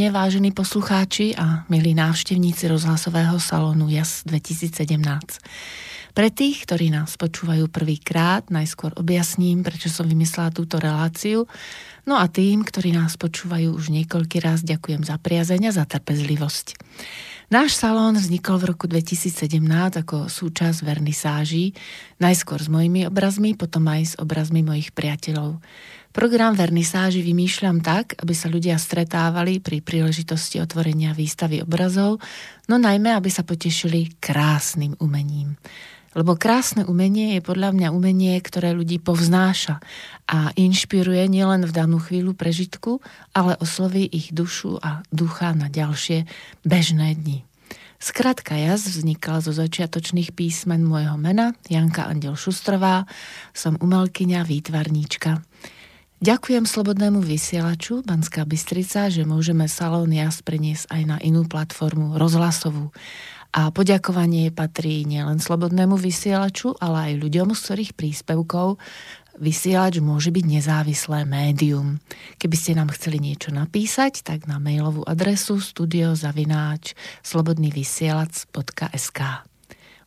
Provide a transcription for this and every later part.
predpoludne, vážení poslucháči a milí návštevníci rozhlasového salónu JAS 2017. Pre tých, ktorí nás počúvajú prvýkrát, najskôr objasním, prečo som vymyslela túto reláciu. No a tým, ktorí nás počúvajú už niekoľký raz, ďakujem za priazeň a za trpezlivosť. Náš salón vznikol v roku 2017 ako súčasť vernisáží, najskôr s mojimi obrazmi, potom aj s obrazmi mojich priateľov. Program vernisáži vymýšľam tak, aby sa ľudia stretávali pri príležitosti otvorenia výstavy obrazov, no najmä, aby sa potešili krásnym umením. Lebo krásne umenie je podľa mňa umenie, ktoré ľudí povznáša a inšpiruje nielen v danú chvíľu prežitku, ale osloví ich dušu a ducha na ďalšie bežné dni. Skratka jaz vznikla zo začiatočných písmen môjho mena, Janka Andel Šustrová, som umelkyňa, výtvarníčka. Ďakujem Slobodnému vysielaču Banská Bystrica, že môžeme Salón Jas preniesť aj na inú platformu rozhlasovú. A poďakovanie patrí nielen Slobodnému vysielaču, ale aj ľuďom, z ktorých príspevkov vysielač môže byť nezávislé médium. Keby ste nám chceli niečo napísať, tak na mailovú adresu studiozavináč slobodnývysielac.sk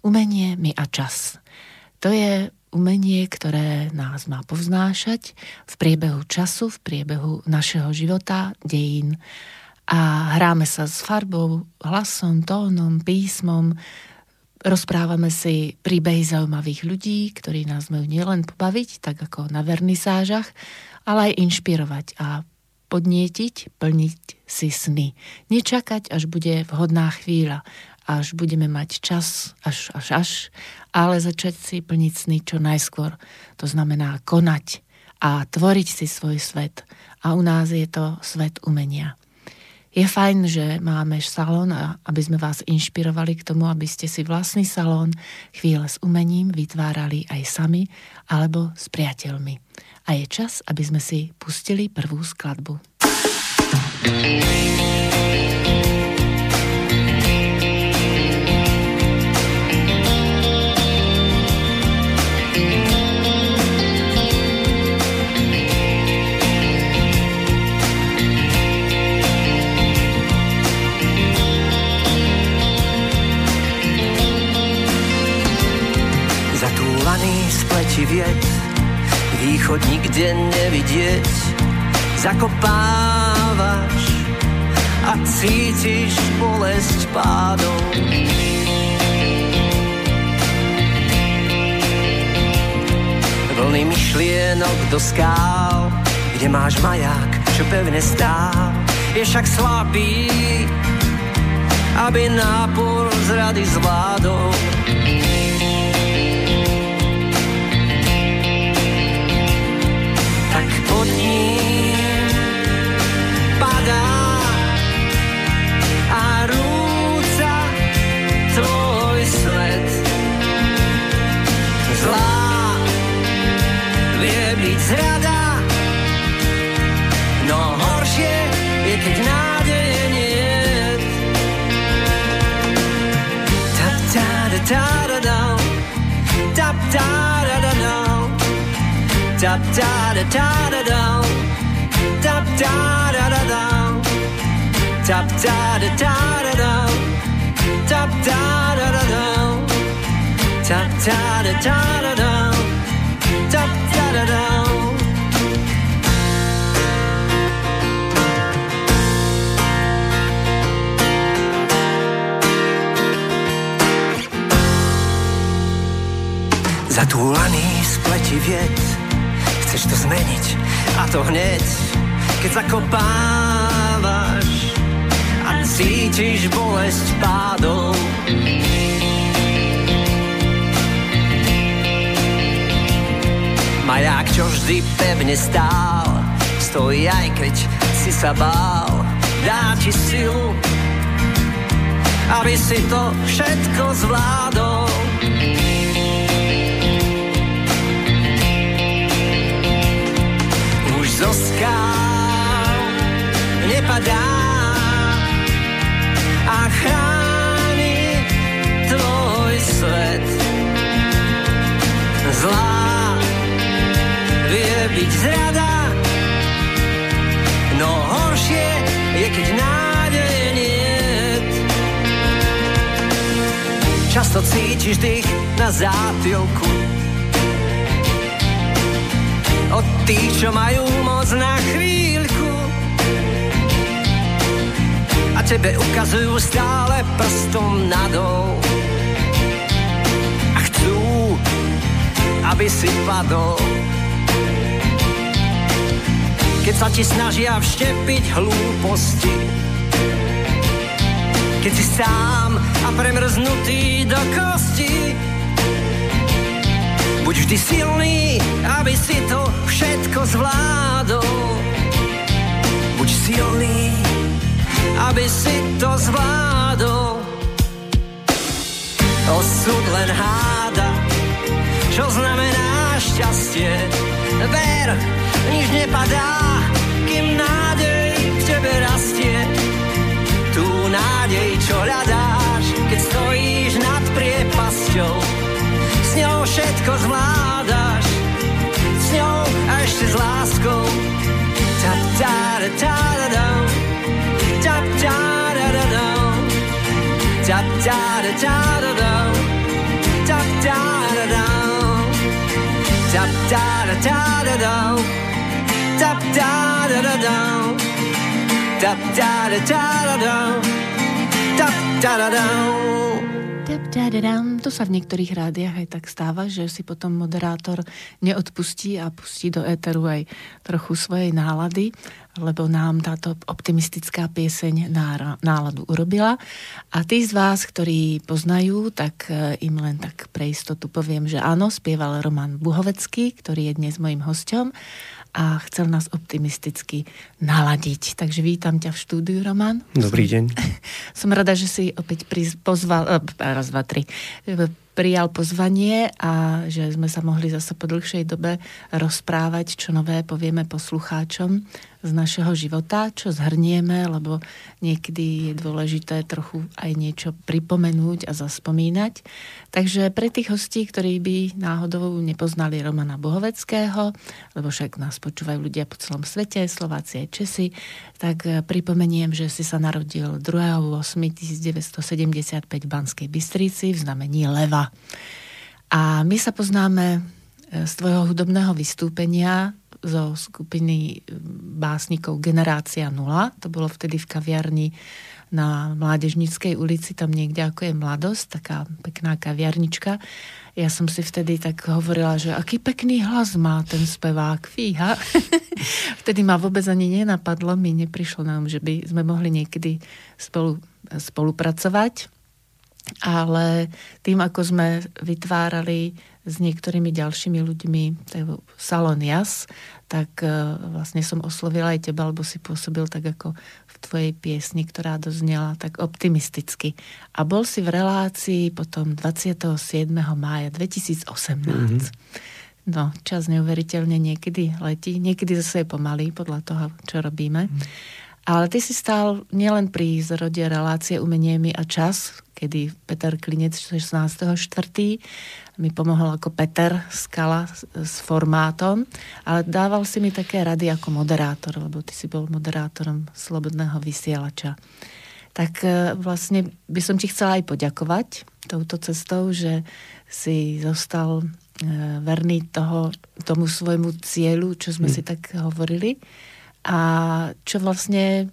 Umenie, my a čas. To je umenie, ktoré nás má povznášať v priebehu času, v priebehu našeho života, dejín. A hráme sa s farbou, hlasom, tónom, písmom, rozprávame si príbehy zaujímavých ľudí, ktorí nás majú nielen pobaviť, tak ako na vernisážach, ale aj inšpirovať a podnietiť, plniť si sny. Nečakať, až bude vhodná chvíľa, až budeme mať čas, až, až, až, ale začať si plniť sny čo najskôr. To znamená konať a tvoriť si svoj svet. A u nás je to svet umenia. Je fajn, že máme salón, aby sme vás inšpirovali k tomu, aby ste si vlastný salón chvíle s umením vytvárali aj sami alebo s priateľmi. A je čas, aby sme si pustili prvú skladbu. thank you ti viec, východ nikde nevidieť, zakopávaš a cítiš bolesť pádov. Vlny myšlienok do skál, kde máš maják, čo pevne stál, je však slabý, aby nápor zrady zvládol. Tap, ta, da, ta, da da da da. Tap da da da da da. Tap da da da da. Tap da da da da da. Tap da da da. da da Zatúlaný spletiviec Chceš to zmeniť a to hneď keď zakopávaš a cítiš bolesť pádov. Maják, čo vždy pevne stál, stojí aj keď si sa bál, dá ti silu, aby si to všetko zvládol. zo skál nepadá a chráni tvoj svet. Zlá vie byť zrada, no horšie je, keď nádej nie. Často cítiš dých na zátilku od tých, čo majú moc na chvíľku A tebe ukazujú stále prstom nadol A chcú, aby si padol keď sa ti snažia vštepiť hlúposti. Keď si sám a premrznutý do kosti. Buď vždy silný, aby si to všetko zvládol. Buď silný, aby si to zvládol. Osud len háda, čo znamená šťastie. Ver, nič nepadá, kým nádej v tebe rastie. Tú nádej, čo hľadáš, keď stojíš nad priepasťou. Ňou všetko zvládaš, s ňou a ešte s láskou. Tap, ta, da, ta, da, da. Tap, ta, da, da, da. Tap, ta, da, ta, da, da. Tap, ta, da, da. Tap, ta, da, ta, da, da. Tap da da da da. Tap da da da da da. Tap da da da. To sa v niektorých rádiách aj tak stáva, že si potom moderátor neodpustí a pustí do éteru aj trochu svojej nálady, lebo nám táto optimistická pieseň náladu urobila. A tí z vás, ktorí poznajú, tak e, im len tak pre istotu poviem, že áno, spieval Roman Buhovecký, ktorý je dnes mojim hosťom a chcel nás optimisticky naladiť. Takže vítam ťa v štúdiu, Roman. Dobrý deň. Som rada, že si opäť pozval, eh, raz, dva, tri, prijal pozvanie a že sme sa mohli zase po dlhšej dobe rozprávať, čo nové povieme poslucháčom z našeho života, čo zhrnieme, lebo niekedy je dôležité trochu aj niečo pripomenúť a zaspomínať. Takže pre tých hostí, ktorí by náhodou nepoznali Romana Bohoveckého, lebo však nás počúvajú ľudia po celom svete, Slováci aj Česi, tak pripomeniem, že si sa narodil 2.8.1975 v Banskej Bystrici v znamení Leva. A my sa poznáme e, z tvojho hudobného vystúpenia zo skupiny básnikov Generácia 0. To bolo vtedy v kaviarni na Mládežnickej ulici, tam niekde ako je Mladosť, taká pekná kaviarnička. Ja som si vtedy tak hovorila, že aký pekný hlas má ten spevák, fíha. vtedy ma vôbec ani nenapadlo, mi neprišlo nám, že by sme mohli niekedy spolu, spolupracovať. Ale tým, ako sme vytvárali s niektorými ďalšími ľuďmi Salon Jas, tak e, vlastne som oslovila aj teba, lebo si pôsobil tak ako v tvojej piesni, ktorá doznela tak optimisticky. A bol si v relácii potom 27. mája 2018. Mm-hmm. No, čas neuveriteľne niekedy letí, niekedy zase je pomalý podľa toho, čo robíme. Mm. Ale ty si stál nielen pri zrode relácie Umenie mi a čas, kedy Peter Klinec 16.4. mi pomohol ako Peter Skala s, formátom, ale dával si mi také rady ako moderátor, lebo ty si bol moderátorom Slobodného vysielača. Tak e, vlastne by som ti chcela aj poďakovať touto cestou, že si zostal e, verný toho, tomu svojmu cieľu, čo sme hmm. si tak hovorili a čo vlastne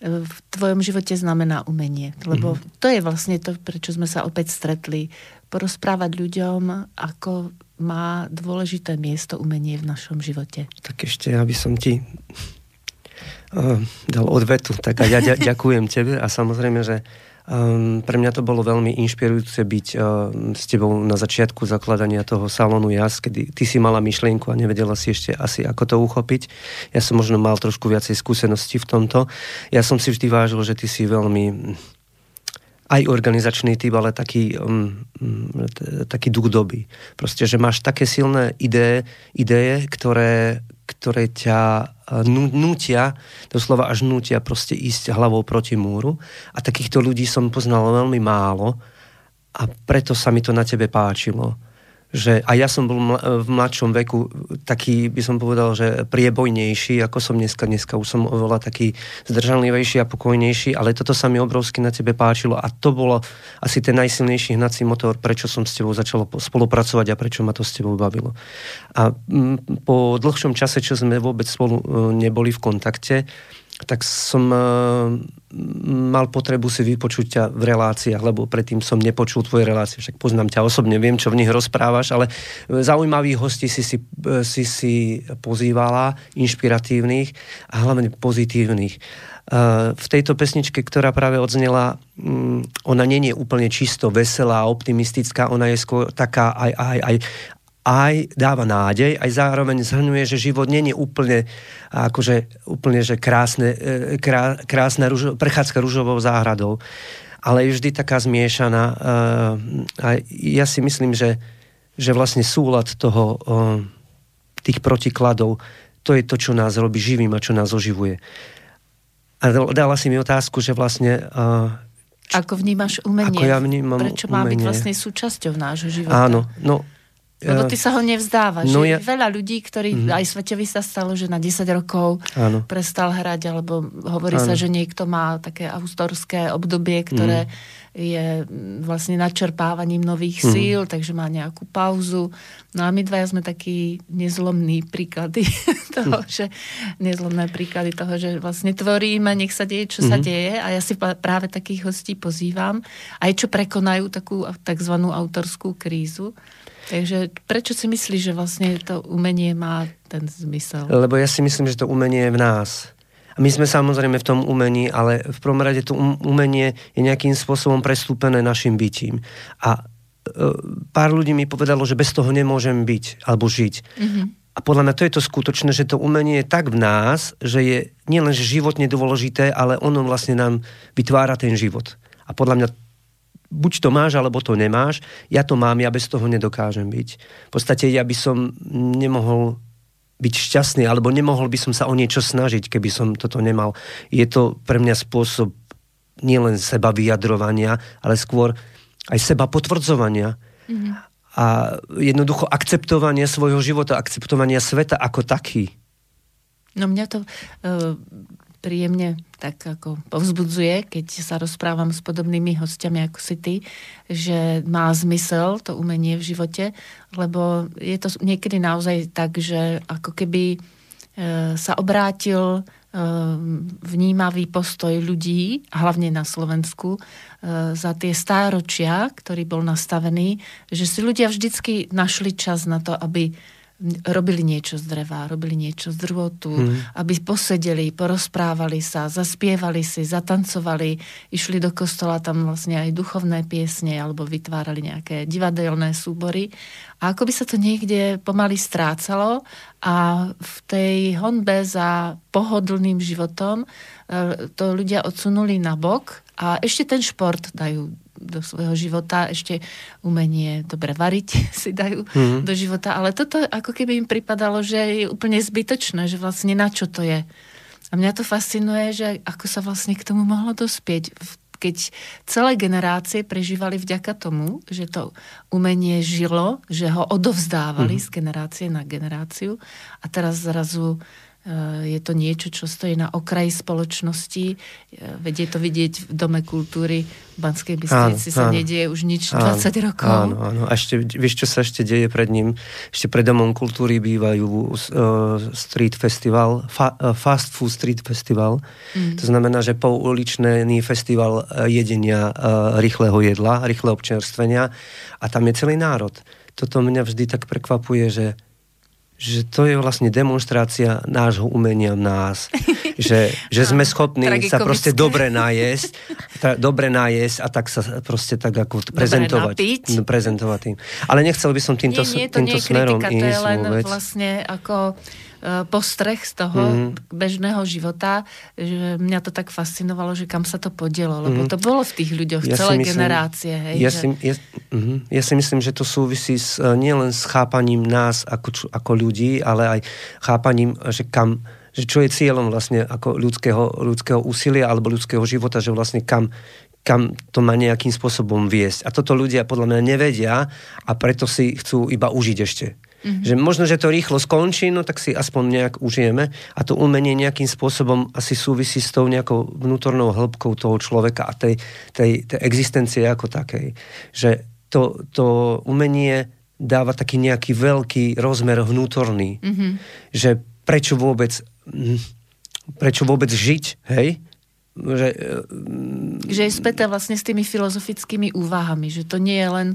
e, v tvojom živote znamená umenie. Lebo mm-hmm. to je vlastne to, prečo sme sa opäť stretli. Porozprávať ľuďom, ako má dôležité miesto umenie v našom živote. Tak ešte, aby som ti uh, dal odvetu, tak a ja ďakujem tebe a samozrejme, že Um, pre mňa to bolo veľmi inšpirujúce byť uh, s tebou na začiatku zakladania toho salónu JAS, kedy ty si mala myšlienku a nevedela si ešte asi ako to uchopiť. Ja som možno mal trošku viacej skúseností v tomto. Ja som si vždy vážil, že ty si veľmi aj organizačný typ, ale taký, um, taký duch doby. Proste, že máš také silné ideje, ideje ktoré, ktoré ťa nútia, doslova až nútia proste ísť hlavou proti múru. A takýchto ľudí som poznal veľmi málo a preto sa mi to na tebe páčilo. Že a ja som bol v mladšom veku taký, by som povedal, že priebojnejší, ako som dneska. Dneska už som oveľa taký zdržanlivejší a pokojnejší, ale toto sa mi obrovsky na tebe páčilo a to bolo asi ten najsilnejší hnací motor, prečo som s tebou začal spolupracovať a prečo ma to s tebou bavilo. A m, po dlhšom čase, čo sme vôbec spolu e, neboli v kontakte, tak som uh, mal potrebu si vypočuť ťa v reláciách, lebo predtým som nepočul tvoje relácie, však poznám ťa osobne, viem, čo v nich rozprávaš, ale zaujímavých hostí si si, si, si pozývala, inšpiratívnych a hlavne pozitívnych. Uh, v tejto pesničke, ktorá práve odznela, um, ona nie je úplne čisto veselá, optimistická, ona je skôr taká aj, aj, aj, aj dáva nádej, aj zároveň zhrňuje, že život nie je úplne, akože, úplne že krásne, e, krá, krásna ružo, prechádzka rúžovou záhradou, ale je vždy taká zmiešaná. E, a ja si myslím, že, že vlastne súlad toho, tých protikladov, to je to, čo nás robí živým a čo nás oživuje. A dala si mi otázku, že vlastne ako vnímaš umenie? Ako ja vnímam Prečo má umenie? byť vlastne súčasťou nášho života? Áno, no lebo ty sa ho nevzdávaš. No ja... veľa ľudí, ktorí, mm-hmm. aj Sveťovi sa stalo, že na 10 rokov Áno. prestal hrať, alebo hovorí Áno. sa, že niekto má také autorské obdobie, ktoré mm. je vlastne načerpávaním nových mm. síl, takže má nejakú pauzu. No a my dvaja sme takí nezlomní príklady toho, mm. že nezlomné príklady toho, že vlastne tvoríme, nech sa deje, čo mm. sa mhm. deje a ja si práve takých hostí pozývam, aj čo prekonajú takú tzv. autorskú krízu. Takže prečo si myslíš, že vlastne to umenie má ten zmysel? Lebo ja si myslím, že to umenie je v nás. A my sme samozrejme v tom umení, ale v prvom rade to um, umenie je nejakým spôsobom prestúpené našim bytím. A e, pár ľudí mi povedalo, že bez toho nemôžem byť alebo žiť. Mm-hmm. A podľa mňa to je to skutočné, že to umenie je tak v nás, že je nielen životne dôležité, ale ono vlastne nám vytvára ten život. A podľa mňa buď to máš, alebo to nemáš. Ja to mám, ja bez toho nedokážem byť. V podstate ja by som nemohol byť šťastný, alebo nemohol by som sa o niečo snažiť, keby som toto nemal. Je to pre mňa spôsob nielen seba vyjadrovania, ale skôr aj seba potvrdzovania. Mm-hmm. A jednoducho akceptovania svojho života, akceptovania sveta ako taký. No mňa to uh, príjemne tak ako povzbudzuje, keď sa rozprávam s podobnými hostiami ako si ty, že má zmysel to umenie v živote, lebo je to niekedy naozaj tak, že ako keby e, sa obrátil e, vnímavý postoj ľudí, hlavne na Slovensku, e, za tie stáročia, ktorý bol nastavený, že si ľudia vždycky našli čas na to, aby robili niečo z dreva, robili niečo z drvotu, mm. aby posedeli, porozprávali sa, zaspievali si, zatancovali, išli do kostola tam vlastne aj duchovné piesne alebo vytvárali nejaké divadelné súbory. A ako by sa to niekde pomaly strácalo a v tej honbe za pohodlným životom e, to ľudia odsunuli na bok a ešte ten šport dajú do svojho života, ešte umenie dobre variť si dajú mm-hmm. do života, ale toto ako keby im pripadalo, že je úplne zbytočné, že vlastne na čo to je. A mňa to fascinuje, že ako sa vlastne k tomu mohlo dospieť, keď celé generácie prežívali vďaka tomu, že to umenie žilo, že ho odovzdávali mm-hmm. z generácie na generáciu a teraz zrazu je to niečo, čo stojí na okraji spoločnosti. Eh, vedie to vidieť v Dome kultúry v Banskej Bystrici sa áno. nedieje už nič áno, 20 rokov. Áno, áno. A ešte, vieš, čo sa ešte deje pred ním? Ešte pred Domom kultúry bývajú uh, street festival, fa, uh, fast food street festival. Mm. To znamená, že pouličný festival jedenia uh, rýchleho jedla, rýchleho občerstvenia a tam je celý národ. Toto mňa vždy tak prekvapuje, že že to je vlastne demonstrácia nášho umenia v nás. že, že sme schopní sa proste dobre najesť, ta, dobre najesť a tak sa proste tak ako prezentovať. No, prezentovať tým. Ale nechcel by som týmto, nie, nie, to týmto nie smerom kritika, ísť to je len vôbec. vlastne ako postreh z toho mm. bežného života, že mňa to tak fascinovalo, že kam sa to podielo, lebo mm. to bolo v tých ľuďoch ja celé myslím, generácie. Hej, ja, že... si, ja, uh, ja si myslím, že to súvisí s, e, nielen s chápaním nás ako, ako ľudí, ale aj chápaním, že kam že čo je cieľom vlastne ako ľudského, ľudského úsilia alebo ľudského života, že vlastne kam, kam to má nejakým spôsobom viesť. A toto ľudia podľa mňa nevedia a preto si chcú iba užiť ešte. Mm-hmm. Že možno, že to rýchlo skončí, no tak si aspoň nejak užijeme a to umenie nejakým spôsobom asi súvisí s tou nejakou vnútornou hĺbkou toho človeka a tej, tej, tej existencie ako takej. Že to, to umenie dáva taký nejaký veľký rozmer vnútorný. Mm-hmm. Že prečo vôbec hm, prečo vôbec žiť, hej? Že, že je späté vlastne s tými filozofickými úvahami, že to nie je len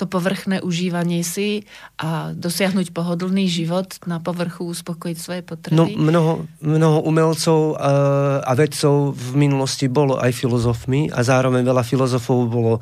to povrchné užívanie si a dosiahnuť pohodlný život na povrchu, uspokojiť svoje potreby. No, mnoho, mnoho umelcov a, a vedcov v minulosti bolo aj filozofmi a zároveň veľa filozofov bolo,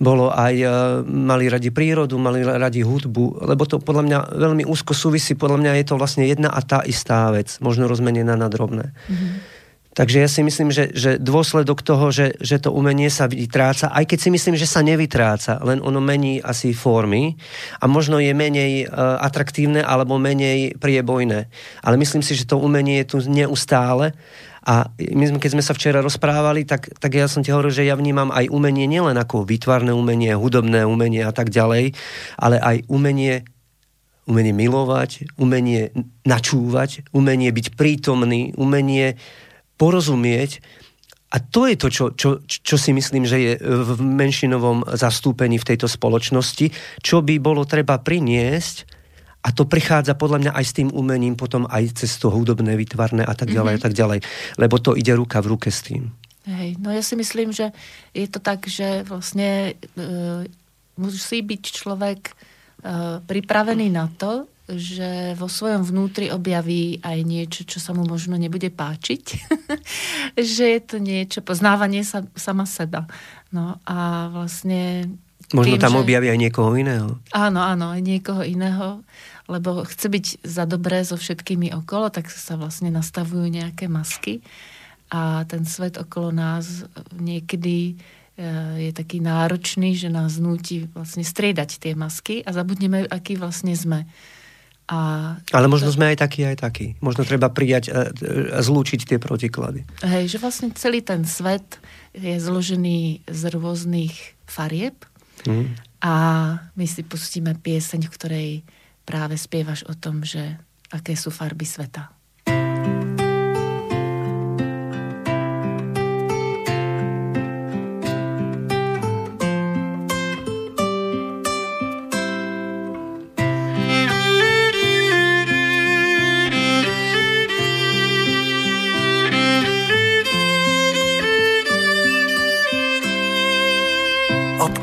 bolo aj, mali radi prírodu, mali radi hudbu, lebo to podľa mňa veľmi úzko súvisí, podľa mňa je to vlastne jedna a tá istá vec, možno rozmenená na drobné. Mm-hmm. Takže ja si myslím, že, že dôsledok toho, že, že to umenie sa vytráca, aj keď si myslím, že sa nevytráca, len ono mení asi formy a možno je menej uh, atraktívne alebo menej priebojné. Ale myslím si, že to umenie je tu neustále a my sme, keď sme sa včera rozprávali, tak, tak ja som ti hovoril, že ja vnímam aj umenie nielen ako výtvarné umenie, hudobné umenie a tak ďalej, ale aj umenie umenie milovať, umenie načúvať, umenie byť prítomný, umenie porozumieť. A to je to, čo, čo, čo si myslím, že je v menšinovom zastúpení v tejto spoločnosti, čo by bolo treba priniesť a to prichádza podľa mňa aj s tým umením, potom aj cez to hudobné, vytvarné a tak ďalej mm-hmm. a tak ďalej. Lebo to ide ruka v ruke s tým. Hej, no ja si myslím, že je to tak, že vlastne e, musí byť človek e, pripravený na to, že vo svojom vnútri objaví aj niečo, čo sa mu možno nebude páčiť. že je to niečo, poznávanie sa, sama seba. No a vlastne... Možno tým, tam že... objaví aj niekoho iného. Áno, áno, aj niekoho iného, lebo chce byť za dobré so všetkými okolo, tak sa vlastne nastavujú nejaké masky a ten svet okolo nás niekedy e, je taký náročný, že nás núti vlastne striedať tie masky a zabudneme, aký vlastne sme. A Ale možno to... sme aj takí, aj takí. Možno treba prijať a, a zlúčiť tie protiklady. Hej, že vlastne celý ten svet je zložený z rôznych farieb mm. a my si pustíme pieseň, v ktorej práve spievaš o tom, že aké sú farby sveta.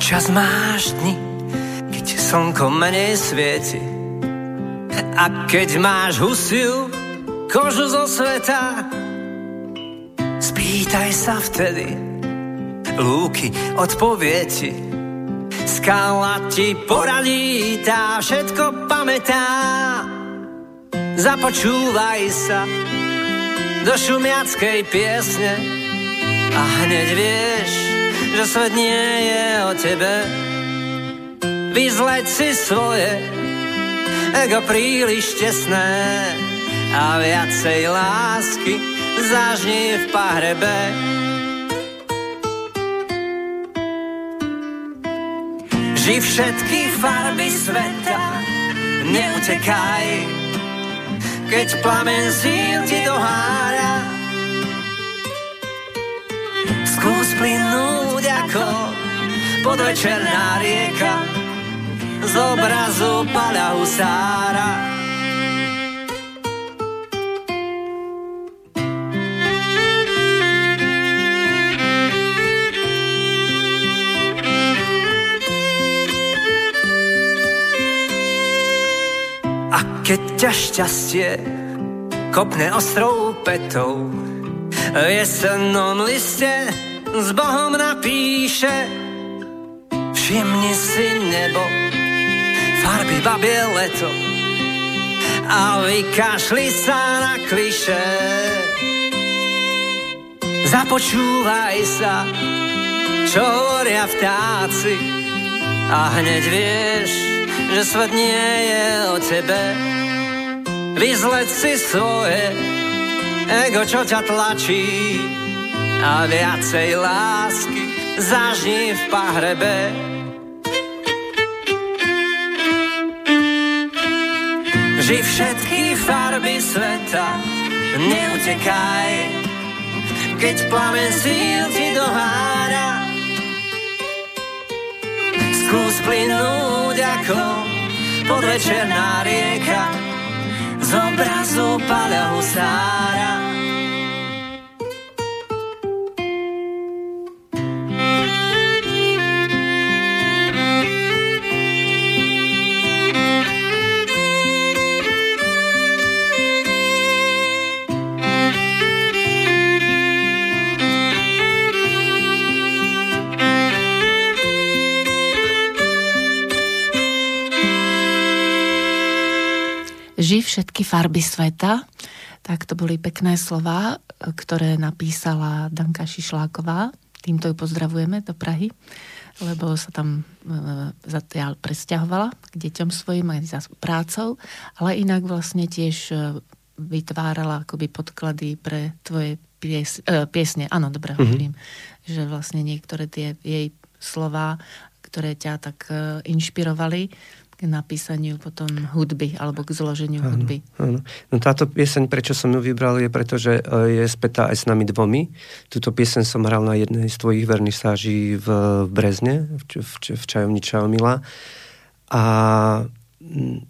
Občas máš dni, keď slnko menej svieti a keď máš husiu kožu zo sveta, spýtaj sa vtedy, lúky odpovie. Skala ti poradí, tá všetko pamätá. Započúvaj sa do šumiackej piesne a hneď vieš, že svet nie je o tebe. Vyzleď si svoje ego príliš tesné a viacej lásky zažni v pahrebe. Ži všetky farby sveta, neutekaj, keď plamen síl ti dohára. Skús plynúť ako podvečerná rieka z obrazu paľa husára. A keď ťa šťastie kopne ostrou petou v jesennom liste s Bohom napíše Všimni si nebo, farby babie leto a vykašli sa na kliše. Započúvaj sa, čo hovoria vtáci a hneď vieš, že svet nie je o tebe. Vyzleď si svoje ego, čo ťa tlačí a viacej lásky zažni v pahrebe. Ži všetky farby sveta, neutekaj, keď plamen síl ti dohára. Skús plynúť ako podvečerná rieka z obrazu Pala Husára. Všetky farby sveta. Tak to boli pekné slova, ktoré napísala Danka Šišláková. Týmto ju pozdravujeme do Prahy, lebo sa tam e, ja presťahovala k deťom svojim aj za prácou, ale inak vlastne tiež e, vytvárala akoby podklady pre tvoje pies, e, piesne. Áno, dobre mm-hmm. hovorím, že vlastne niektoré tie jej slova, ktoré ťa tak e, inšpirovali, k napísaniu potom hudby alebo k zloženiu áno, hudby. Áno. No táto pieseň, prečo som ju vybral, je preto, že e, je spätá aj s nami dvomi. Túto pieseň som hral na jednej z tvojich vernisáží v Brezne, v, v, v čajovni Čajomila. A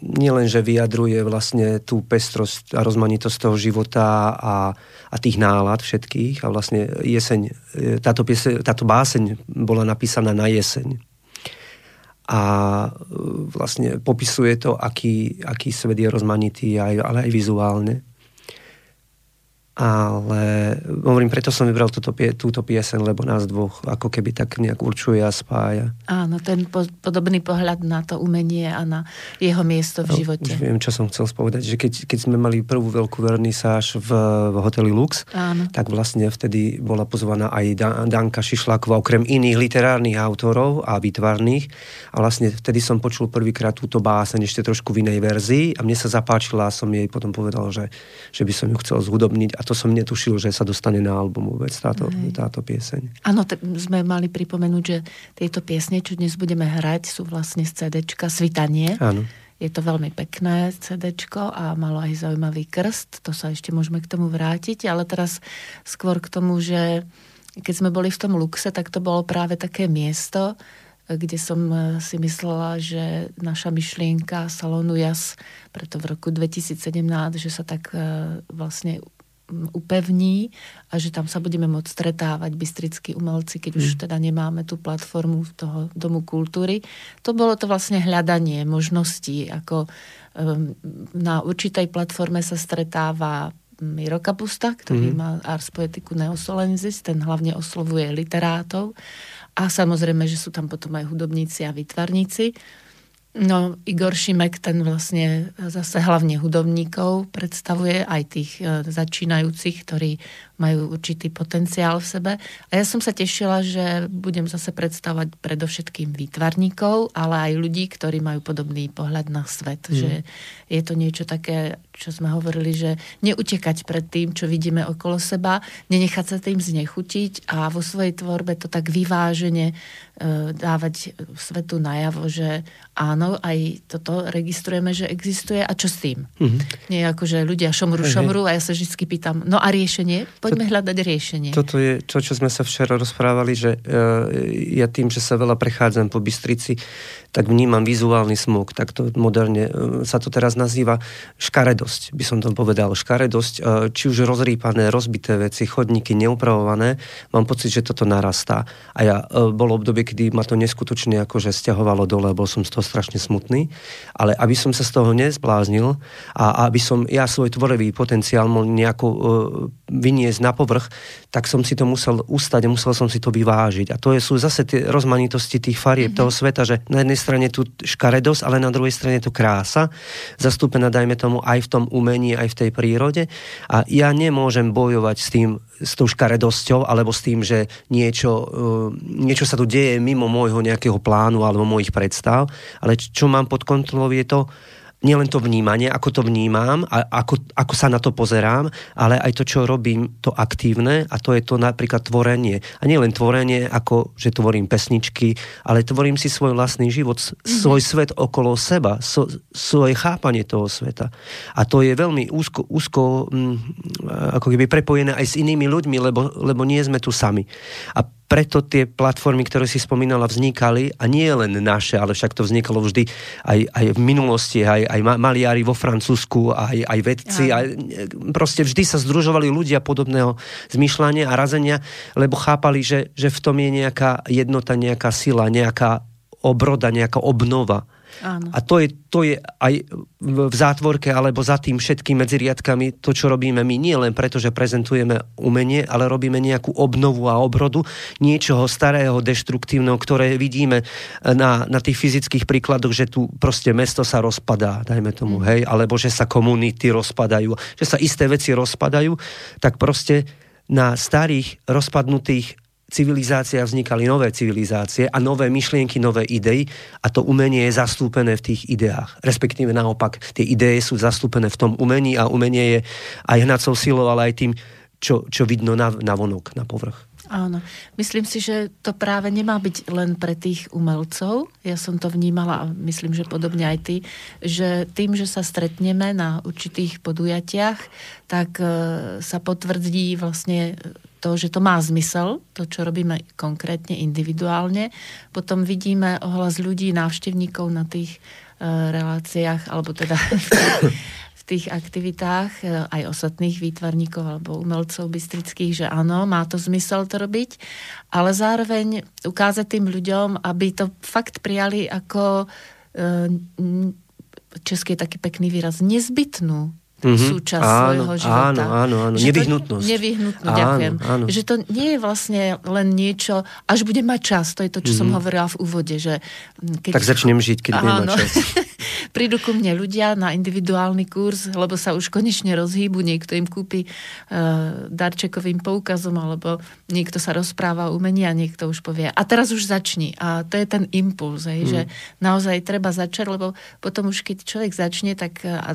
nielen, že vyjadruje vlastne tú pestrosť a rozmanitosť toho života a, a tých nálad všetkých a vlastne jeseň, e, táto, piese, táto báseň bola napísaná na jeseň a e, vlastne popisuje to, aký, aký svet je rozmanitý, aj, ale aj vizuálne ale hovorím, preto som vybral túto, túto piesen, lebo nás dvoch ako keby tak nejak určuje a spája. Áno, ten po, podobný pohľad na to umenie a na jeho miesto v no, živote. Už viem, čo som chcel spovedať, že keď, keď sme mali prvú veľkú vernisáž v, v hoteli Lux, Áno. tak vlastne vtedy bola pozvaná aj Danka Šišláková, okrem iných literárnych autorov a výtvarných. A vlastne vtedy som počul prvýkrát túto báseň ešte trošku v inej verzii a mne sa zapáčila a som jej potom povedal, že, že by som ju chcel zhudobniť a to som netušil, že sa dostane na album vôbec táto, táto pieseň. Áno, t- sme mali pripomenúť, že tieto piesne, čo dnes budeme hrať, sú vlastne z CDčka Svitanie. Áno. Je to veľmi pekné CDčko a malo aj zaujímavý krst, to sa ešte môžeme k tomu vrátiť, ale teraz skôr k tomu, že keď sme boli v tom Luxe, tak to bolo práve také miesto, kde som eh, si myslela, že naša myšlienka salónu JAS preto v roku 2017, že sa tak eh, vlastne upevní a že tam sa budeme môcť stretávať bystrickí umelci, keď mm. už teda nemáme tú platformu toho Domu kultúry. To bolo to vlastne hľadanie možností, ako um, na určitej platforme sa stretáva Miro Kapusta, ktorý mm. má Ars Poetiku Neosolensis, ten hlavne oslovuje literátov a samozrejme, že sú tam potom aj hudobníci a vytvarníci. No, Igor Šimek, ten vlastne zase hlavne hudobníkov predstavuje, aj tých e, začínajúcich, ktorí majú určitý potenciál v sebe. A ja som sa tešila, že budem zase predstavovať predovšetkým výtvarníkov, ale aj ľudí, ktorí majú podobný pohľad na svet. Mm. Že je to niečo také, čo sme hovorili, že neutekať pred tým, čo vidíme okolo seba, nenechať sa tým znechutiť a vo svojej tvorbe to tak vyvážene E, dávať svetu najavo, že áno, aj toto registrujeme, že existuje a čo s tým? Mm-hmm. Nie ako, že ľudia šomru, šomru a ja sa vždy pýtam, no a riešenie? Poďme to, hľadať riešenie. Toto je to, čo sme sa včera rozprávali, že uh, ja tým, že sa veľa prechádzam po Bystrici, tak vnímam vizuálny smog, tak to moderne uh, sa to teraz nazýva škaredosť, by som to povedal. Škaredosť, uh, či už rozrýpané, rozbité veci, chodníky neupravované, mám pocit, že toto narastá. A ja uh, bolo obdobie, kedy ma to neskutočne akože stiahovalo dole, bol som z toho strašne smutný, ale aby som sa z toho nezbláznil a aby som ja svoj tvorivý potenciál mohol nejako vyniesť na povrch, tak som si to musel ustať musel som si to vyvážiť. A to sú zase tie rozmanitosti tých farieb mm-hmm. toho sveta, že na jednej strane tu škaredosť, ale na druhej strane tu krása, zastúpená, dajme tomu, aj v tom umení, aj v tej prírode. A ja nemôžem bojovať s tým, s tou škaredosťou, alebo s tým, že niečo, uh, niečo sa tu deje mimo môjho nejakého plánu alebo mojich predstav, ale čo mám pod kontrolou je to, nielen to vnímanie, ako to vnímam a ako, ako sa na to pozerám, ale aj to, čo robím, to aktívne a to je to napríklad tvorenie. A nie len tvorenie, ako že tvorím pesničky, ale tvorím si svoj vlastný život, mm-hmm. svoj svet okolo seba, so, svoje chápanie toho sveta. A to je veľmi úzko, úzko mm, ako keby prepojené aj s inými ľuďmi, lebo, lebo nie sme tu sami. A preto tie platformy, ktoré si spomínala, vznikali a nie len naše, ale však to vznikalo vždy aj, aj v minulosti, aj, aj maliari vo Francúzsku, aj, aj vedci. Aj, proste vždy sa združovali ľudia podobného zmýšľania a razenia, lebo chápali, že, že v tom je nejaká jednota, nejaká sila, nejaká obroda, nejaká obnova. Áno. A to je, to je aj v zátvorke alebo za tým všetkým medzi riadkami to, čo robíme my. Nie len preto, že prezentujeme umenie, ale robíme nejakú obnovu a obrodu niečoho starého, deštruktívneho, ktoré vidíme na, na tých fyzických príkladoch, že tu proste mesto sa rozpadá, dajme tomu, mm. hej, alebo že sa komunity rozpadajú, že sa isté veci rozpadajú, tak proste na starých rozpadnutých civilizáciách vznikali nové civilizácie a nové myšlienky, nové idei a to umenie je zastúpené v tých ideách. Respektíve naopak, tie ideje sú zastúpené v tom umení a umenie je aj hnacou silou, ale aj tým, čo, čo vidno na, na vonok, na povrch. Áno. Myslím si, že to práve nemá byť len pre tých umelcov. Ja som to vnímala a myslím, že podobne aj ty, že tým, že sa stretneme na určitých podujatiach, tak e, sa potvrdí vlastne to, že to má zmysel, to, čo robíme konkrétne, individuálne. Potom vidíme ohlas ľudí, návštevníkov na tých uh, reláciách, alebo teda tých, aktivitách uh, aj ostatných výtvarníkov alebo umelcov bystrických, že áno, má to zmysel to robiť, ale zároveň ukázať tým ľuďom, aby to fakt prijali ako uh, český je taký pekný výraz, nezbytnú mm-hmm. súčasť áno, svojho života. Áno, áno, áno. Že nevyhnutnosť. To, nevyhnutnú, áno, ďakujem. Áno. Že to nie je vlastne len niečo, až bude mať čas, to je to, čo mm-hmm. som mhm. hovorila v úvode, že... Keď... Tak začnem žiť, keď budem mať čas. Prídu ku mne ľudia na individuálny kurz, lebo sa už konečne rozhýbu, niekto im kúpi uh, darčekovým poukazom, alebo niekto sa rozpráva o umení a niekto už povie, a teraz už začni. A to je ten impuls, hej, mm. že naozaj treba začať, lebo potom už keď človek začne, tak a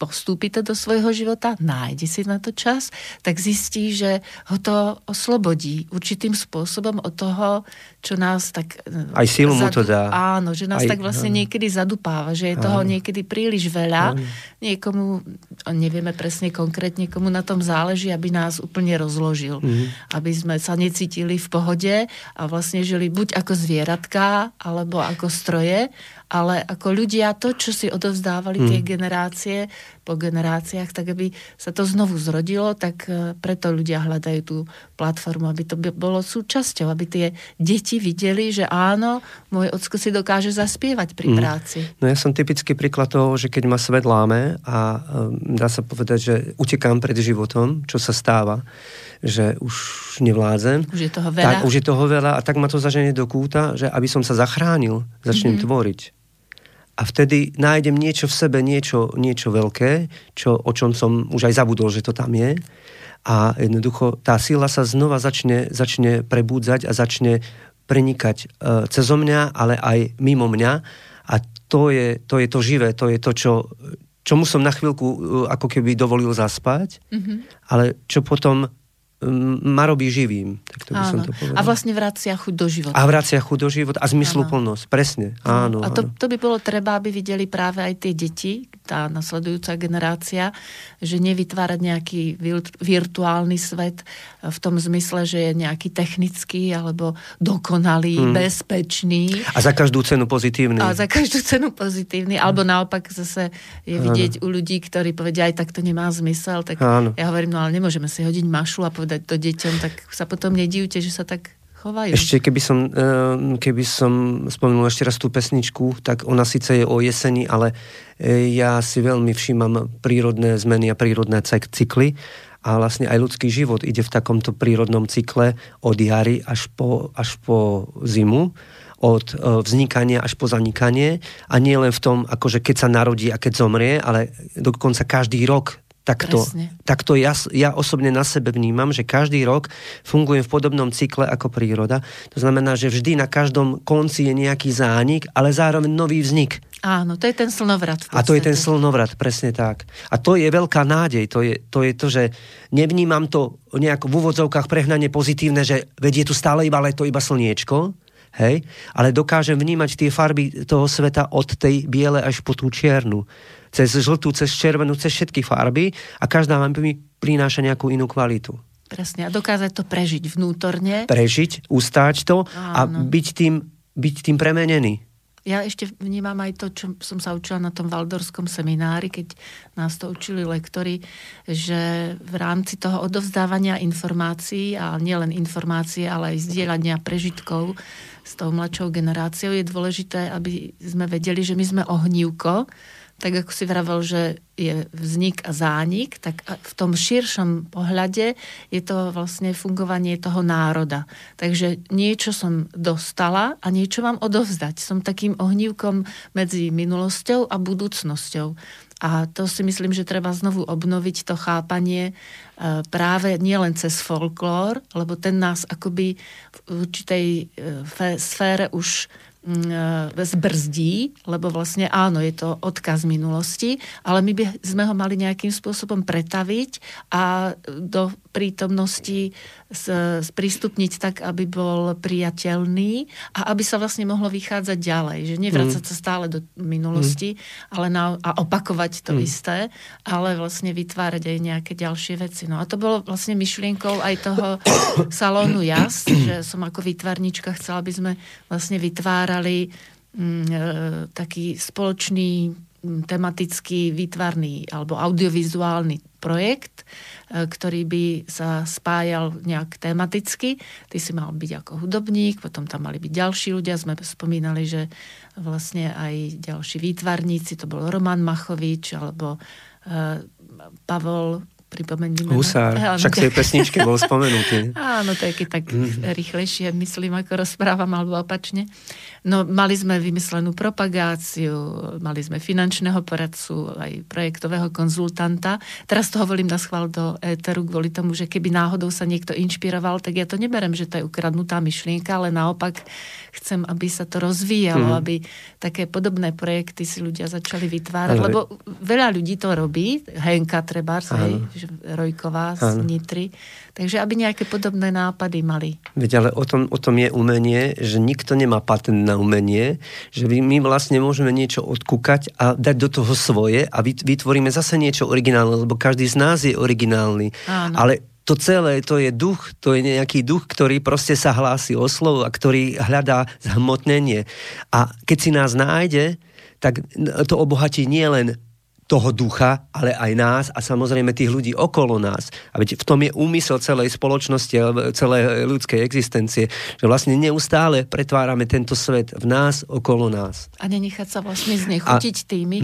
postúpi to do svojho života, nájde si na to čas, tak zistí, že ho to oslobodí určitým spôsobom od toho, čo nás tak... E, Aj silu zadu... mu to dá. Áno, že nás Aj, tak vlastne áno. niekedy zadupáva, že je áno. toho niekedy príliš veľa. Áno. Niekomu, nevieme presne konkrétne, komu na tom záleží, aby nás úplne rozložil. Mm-hmm. Aby sme sa necítili v pohode a vlastne žili buď ako zvieratka, alebo ako stroje ale ako ľudia to, čo si odovzdávali hmm. tie generácie po generáciách, tak aby sa to znovu zrodilo, tak e, preto ľudia hľadajú tú platformu, aby to bolo súčasťou, aby tie deti videli, že áno, môj ocko si dokáže zaspievať pri hmm. práci. No ja som typický príklad toho, že keď ma svet láme a um, dá sa povedať, že utekám pred životom, čo sa stáva, že už nevládzem. Už je toho veľa. Tak, už je toho veľa a tak ma to zaženie do kúta, že aby som sa zachránil, začnem mm-hmm. tvoriť a vtedy nájdem niečo v sebe, niečo, niečo veľké, čo, o čom som už aj zabudol, že to tam je. A jednoducho tá sila sa znova začne, začne prebúdzať a začne prenikať e, cez mňa, ale aj mimo mňa. A to je, to je to živé, to je to, čo, čomu som na chvíľku e, ako keby dovolil zaspať, mm-hmm. ale čo potom ma robí živým. Tak to by áno. som to povedal. A vlastne vracia chuť do života. A vracia chuť do života a zmysluplnosť, presne. Áno, a to, to by bolo treba, aby videli práve aj tie deti, tá nasledujúca generácia, že nevytvárať nejaký virtuálny svet v tom zmysle, že je nejaký technický alebo dokonalý, hmm. bezpečný. A za každú cenu pozitívny. A za každú cenu pozitívny. Hmm. Alebo naopak zase je vidieť Áno. u ľudí, ktorí povedia, aj tak to nemá zmysel. Tak Áno. ja hovorím, no ale nemôžeme si hodiť mašu a povedať to deťom, tak sa potom nedívte, že sa tak chovajú. Ešte keby som, eh, keby som spomenul ešte raz tú pesničku, tak ona síce je o jeseni, ale eh, ja si veľmi všímam prírodné zmeny a prírodné cykly a vlastne aj ľudský život ide v takomto prírodnom cykle od jary až po, až po zimu od eh, vznikania až po zanikanie a nie len v tom, akože keď sa narodí a keď zomrie, ale dokonca každý rok tak to, ja, ja osobne na sebe vnímam, že každý rok fungujem v podobnom cykle ako príroda. To znamená, že vždy na každom konci je nejaký zánik, ale zároveň nový vznik. Áno, to je ten slnovrat. A to je ten slnovrat, presne tak. A to je veľká nádej, to je, to je to, že nevnímam to nejako v úvodzovkách prehnane pozitívne, že veď je tu stále iba leto, iba slniečko, hej, ale dokážem vnímať tie farby toho sveta od tej biele až po tú čiernu. Cez žltú, cez červenú, cez všetky farby a každá vám mi prináša nejakú inú kvalitu. Presne. A dokázať to prežiť vnútorne. Prežiť, ustáť to a Áno. byť tým, byť tým premenený. Ja ešte vnímam aj to, čo som sa učila na tom valdorskom seminári, keď nás to učili lektori, že v rámci toho odovzdávania informácií, a nielen informácie, ale aj zdieľania prežitkov s tou mladšou generáciou, je dôležité, aby sme vedeli, že my sme ohnívko, tak ako si vravel, že je vznik a zánik, tak v tom širšom pohľade je to vlastne fungovanie toho národa. Takže niečo som dostala a niečo mám odovzdať. Som takým ohnívkom medzi minulosťou a budúcnosťou. A to si myslím, že treba znovu obnoviť to chápanie e, práve nielen cez folklór, lebo ten nás akoby v určitej e, sfére už zbrzdí, lebo vlastne áno, je to odkaz minulosti, ale my by sme ho mali nejakým spôsobom pretaviť a do prítomnosti sprístupniť tak, aby bol priateľný a aby sa vlastne mohlo vychádzať ďalej. Že nevracať sa stále do minulosti ale na, a opakovať to isté, ale vlastne vytvárať aj nejaké ďalšie veci. No a to bolo vlastne myšlienkou aj toho salónu Jas, že som ako výtvarnička chcela, aby sme vlastne vytvárali mm, e, taký spoločný mm, tematický výtvarný alebo audiovizuálny projekt, e, ktorý by sa spájal nejak tematicky. Ty si mal byť ako hudobník, potom tam mali byť ďalší ľudia. Sme spomínali, že vlastne aj ďalší výtvarníci, to bol Roman Machovič alebo e, Pavol pripomeň mi meno. Husár, Áno, však v tej pesničke bol spomenutý. Áno, to je keď tak Mhm. rýchlejšie myslím, ako rozprávam, alebo opačne. No, mali sme vymyslenú propagáciu, mali sme finančného poradcu, aj projektového konzultanta. Teraz to hovorím na schvál do éteru kvôli tomu, že keby náhodou sa niekto inšpiroval, tak ja to neberem, že to je ukradnutá myšlienka, ale naopak chcem, aby sa to rozvíjalo, Mhm. aby také podobné projekty si ľudia začali vytvárať, Ale- lebo veľa ľudí to robí, Henka hej, že Rojková z Áno. Nitry, takže aby nejaké podobné nápady mali. Veď ale o tom, o tom je umenie, že nikto nemá patent na umenie, že my, vlastne môžeme niečo odkúkať a dať do toho svoje a vyt- vytvoríme zase niečo originálne, lebo každý z nás je originálny. Áno. Ale to celé, to je duch, to je nejaký duch, ktorý proste sa hlási o slovo a ktorý hľadá zhmotnenie. A keď si nás nájde, tak to obohatí nielen toho ducha, ale aj nás a samozrejme tých ľudí okolo nás. A veď v tom je úmysel celej spoločnosti, alebo celej ľudskej existencie, že vlastne neustále pretvárame tento svet v nás, okolo nás. A nenechať sa vlastne znechutiť tými,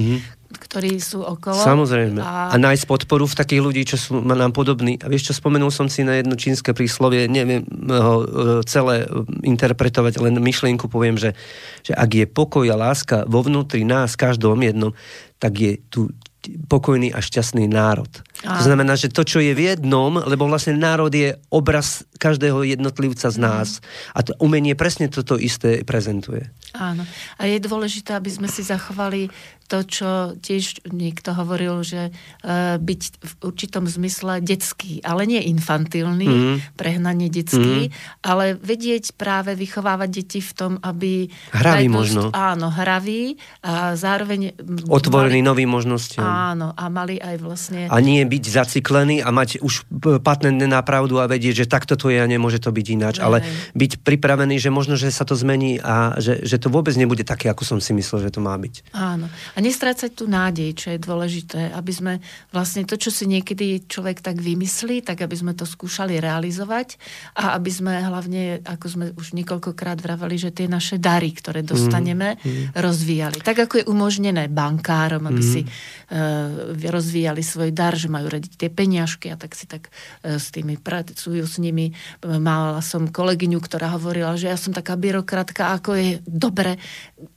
ktorí sú okolo. Samozrejme. A, A nájsť podporu v takých ľudí, čo sú nám podobní. A vieš čo, spomenul som si na jedno čínske príslovie, neviem ho e, celé e, interpretovať, len myšlienku poviem, že, že ak je pokoj a láska vo vnútri nás, každom jednom, tak je tu pokojný a šťastný národ. Áno. To znamená, že to, čo je v jednom, lebo vlastne národ je obraz každého jednotlivca z nás. A to umenie presne toto isté prezentuje. Áno. A je dôležité, aby sme si zachovali to, čo tiež niekto hovoril, že uh, byť v určitom zmysle detský, ale nie infantilný, Mhm. prehnanie detský, ale vedieť práve vychovávať deti v tom, aby... Hravý možno. Áno, hravý a zároveň... Otvorený mali, novým možnostiam. Áno, a mali aj vlastne... A nie byť zaciklený a mať už p- patentné na pravdu a vedieť, že takto to je a nemôže to byť ináč. Ale byť pripravený, že možno, že sa to zmení a že, že to vôbec nebude také, ako som si myslel, že to má byť. Áno. A nestrácať tú nádej, čo je dôležité, aby sme vlastne to, čo si niekedy človek tak vymyslí, tak aby sme to skúšali realizovať a aby sme hlavne, ako sme už niekoľkokrát vraveli, že tie naše dary, ktoré dostaneme, mm. rozvíjali. Tak ako je umožnené bankárom, aby mm. si uh, rozvíjali svoj dar, že majú radiť tie peniažky a tak si tak e, s tými pracujú s nimi. Mala som kolegyňu, ktorá hovorila, že ja som taká byrokratka, ako je dobre.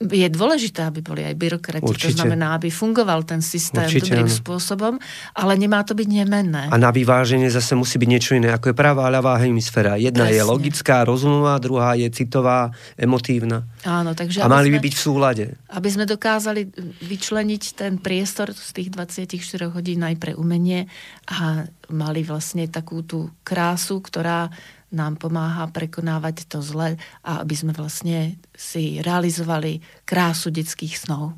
Je dôležité, aby boli aj byrokrati. Určite. To znamená, aby fungoval ten systém Určite, dobrým áno. spôsobom, ale nemá to byť nemenné. A na vyváženie zase musí byť niečo iné, ako je pravá a ľavá hemisféra. Jedna Presne. je logická, rozumová, druhá je citová, emotívna. Áno, takže... A mali by byť v súlade. Aby sme dokázali vyčleniť ten priestor z tých 24 hodín aj pre umenie a mali vlastne takú tú krásu, ktorá nám pomáha prekonávať to zle a aby sme vlastne si realizovali krásu detských snov.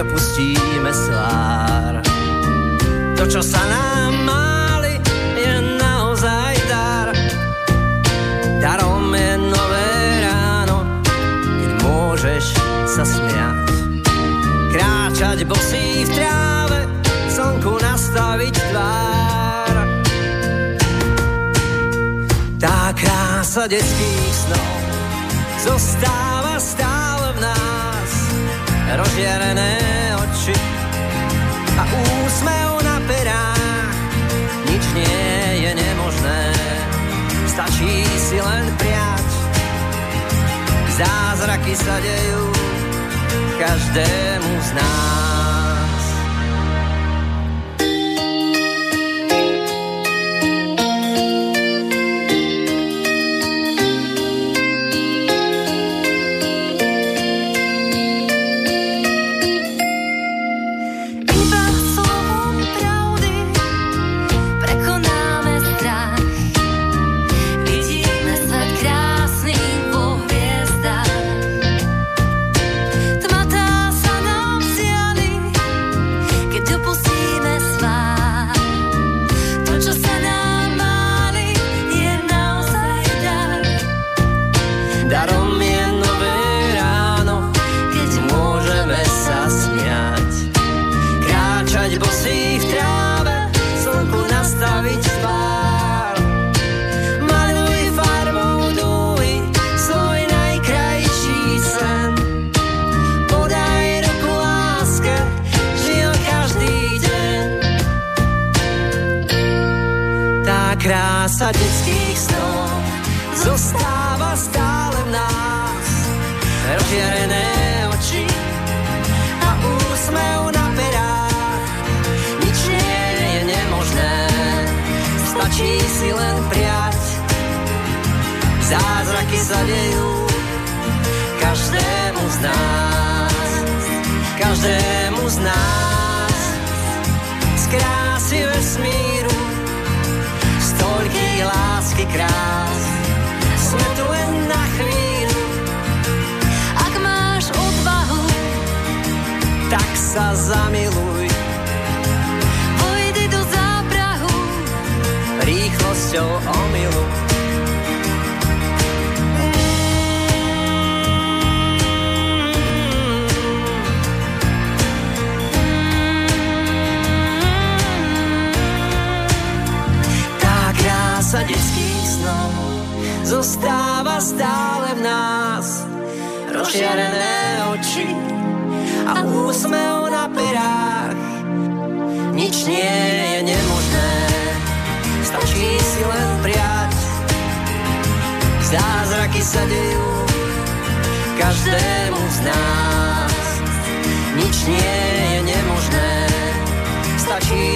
opustíme slár. To, čo sa nám máli, je naozaj dar. Darom je nové ráno, keď môžeš sa smiať. Kráčať bosý v tráve, slnku nastaviť tvár. Tá krása detských snov zostáva stále v nás. Rozžierené oči a úsmev na perách. Nič nie je nemožné, stačí si len priať. Zázraky sa dejú každému z nás.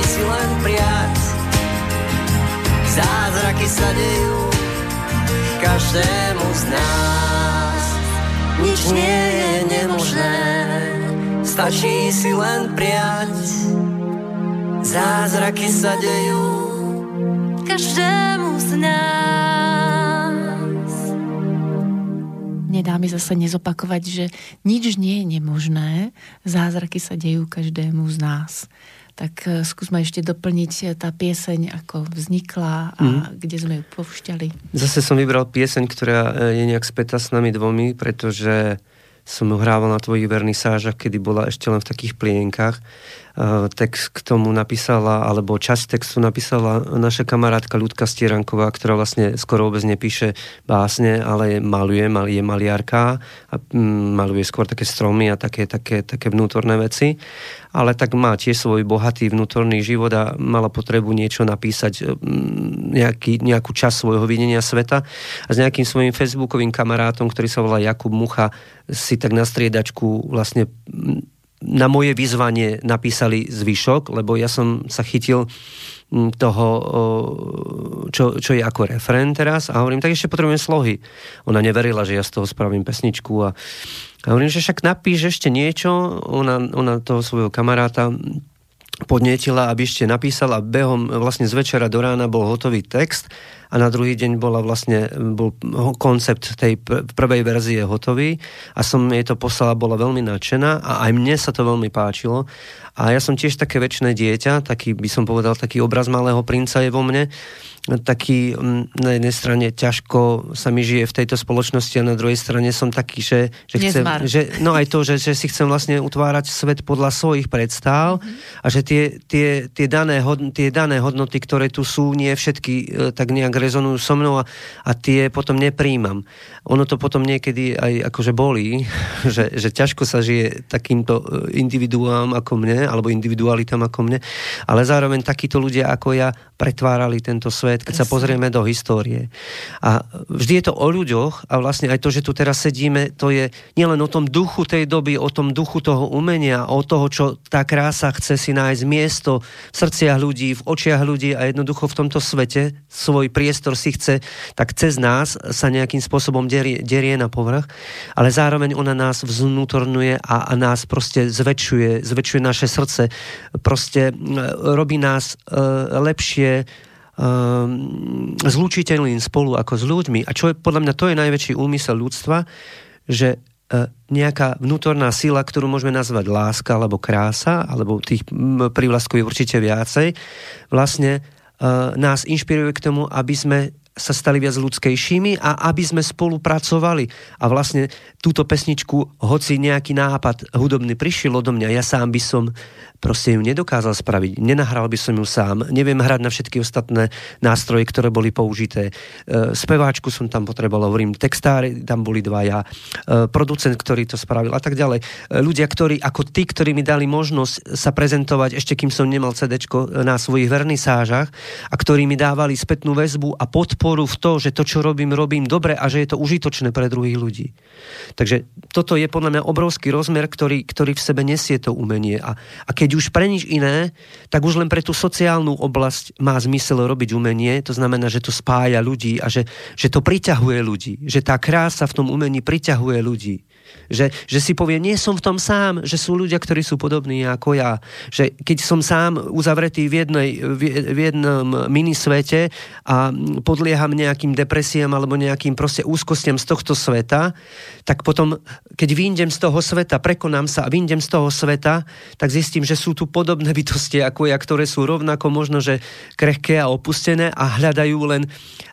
si len prijať. Zázraky sa dejú každému z nás. Nič nie je nemožné, stačí si len prijať. Zázraky sa dejú každému z nás. Nedá mi zase nezopakovať, že nič nie je nemožné, zázraky sa dejú každému z nás. Tak e, skúsme ešte doplniť e, tá pieseň, ako vznikla a mm. kde sme ju povšťali. Zase som vybral pieseň, ktorá e, je nejak spätá s nami dvomi, pretože som ju hrával na tvojich vernisážach, kedy bola ešte len v takých plienkach. Text k tomu napísala, alebo časť textu napísala naša kamarátka Ľudka Stieranková, ktorá vlastne skoro vôbec nepíše básne, ale maluje, je maliarka a mm, maluje skôr také stromy a také, také, také vnútorné veci ale tak má tiež svoj bohatý vnútorný život a mala potrebu niečo napísať, mm, nejaký, nejakú časť svojho videnia sveta a s nejakým svojim facebookovým kamarátom, ktorý sa volá Jakub Mucha, si tak na striedačku vlastne mm, na moje vyzvanie napísali zvyšok, lebo ja som sa chytil mm, toho, čo, čo je ako referent teraz a hovorím, tak ešte potrebujem slohy. Ona neverila, že ja z toho spravím pesničku a a hovorím, že však napíš ešte niečo, ona, ona toho svojho kamaráta podnietila, aby ešte napísala behom vlastne z večera do rána bol hotový text a na druhý deň bola vlastne, bol koncept tej prvej verzie hotový a som jej to poslala, bola veľmi nadšená a aj mne sa to veľmi páčilo. A ja som tiež také väčšie dieťa, taký by som povedal, taký obraz malého princa je vo mne taký mm, na jednej strane ťažko sa mi žije v tejto spoločnosti a na druhej strane som taký, že, že chcem, že, no aj to, že, že si chcem vlastne utvárať svet podľa svojich predstav mm-hmm. a že tie, tie, tie, dané hodn- tie dané hodnoty, ktoré tu sú, nie všetky e, tak nejak rezonujú so mnou a, a tie potom nepríjmam. Ono to potom niekedy aj akože bolí, že, že ťažko sa žije takýmto e, individuám ako mne, alebo individualitám ako mne, ale zároveň takíto ľudia ako ja pretvárali tento svet, keď Presne. sa pozrieme do histórie. A vždy je to o ľuďoch a vlastne aj to, že tu teraz sedíme, to je nielen o tom duchu tej doby, o tom duchu toho umenia, o toho, čo tá krása chce si nájsť miesto v srdciach ľudí, v očiach ľudí a jednoducho v tomto svete svoj priestor si chce, tak cez nás sa nejakým spôsobom derie, derie na povrch, ale zároveň ona nás vznútorňuje a, a nás proste zväčšuje, zväčšuje naše srdce, proste robí nás e, lepšie zlučiteľným spolu ako s ľuďmi. A čo je, podľa mňa to je najväčší úmysel ľudstva, že uh, nejaká vnútorná sila, ktorú môžeme nazvať láska alebo krása, alebo tých prívlastkov je určite viacej, vlastne uh, nás inšpiruje k tomu, aby sme sa stali viac ľudskejšími a aby sme spolupracovali. A vlastne túto pesničku, hoci nejaký nápad hudobný prišiel odo mňa, ja sám by som proste ju nedokázal spraviť. Nenahral by som ju sám. Neviem hrať na všetky ostatné nástroje, ktoré boli použité. E, speváčku som tam potreboval, hovorím, textári tam boli dvaja, e, producent, ktorý to spravil a tak ďalej. E, ľudia, ktorí, ako tí, ktorí mi dali možnosť sa prezentovať, ešte kým som nemal CD na svojich vernisážach a ktorí mi dávali spätnú väzbu a podporu v to, že to, čo robím, robím dobre a že je to užitočné pre druhých ľudí. Takže toto je podľa mňa obrovský rozmer, ktorý, ktorý v sebe nesie to umenie. A, a keď už pre nič iné, tak už len pre tú sociálnu oblasť má zmysel robiť umenie. To znamená, že to spája ľudí a že, že to priťahuje ľudí. Že tá krása v tom umení priťahuje ľudí. Že, že si povie, nie som v tom sám, že sú ľudia, ktorí sú podobní ako ja. Že keď som sám uzavretý v, jednej, v jednom minisvete a podlieham nejakým depresiám alebo nejakým proste úzkostiam z tohto sveta, tak potom, keď vyjdem z toho sveta, prekonám sa a vyjdem z toho sveta, tak zistím, že sú tu podobné bytosti ako ja, ktoré sú rovnako možno, že krehké a opustené a hľadajú len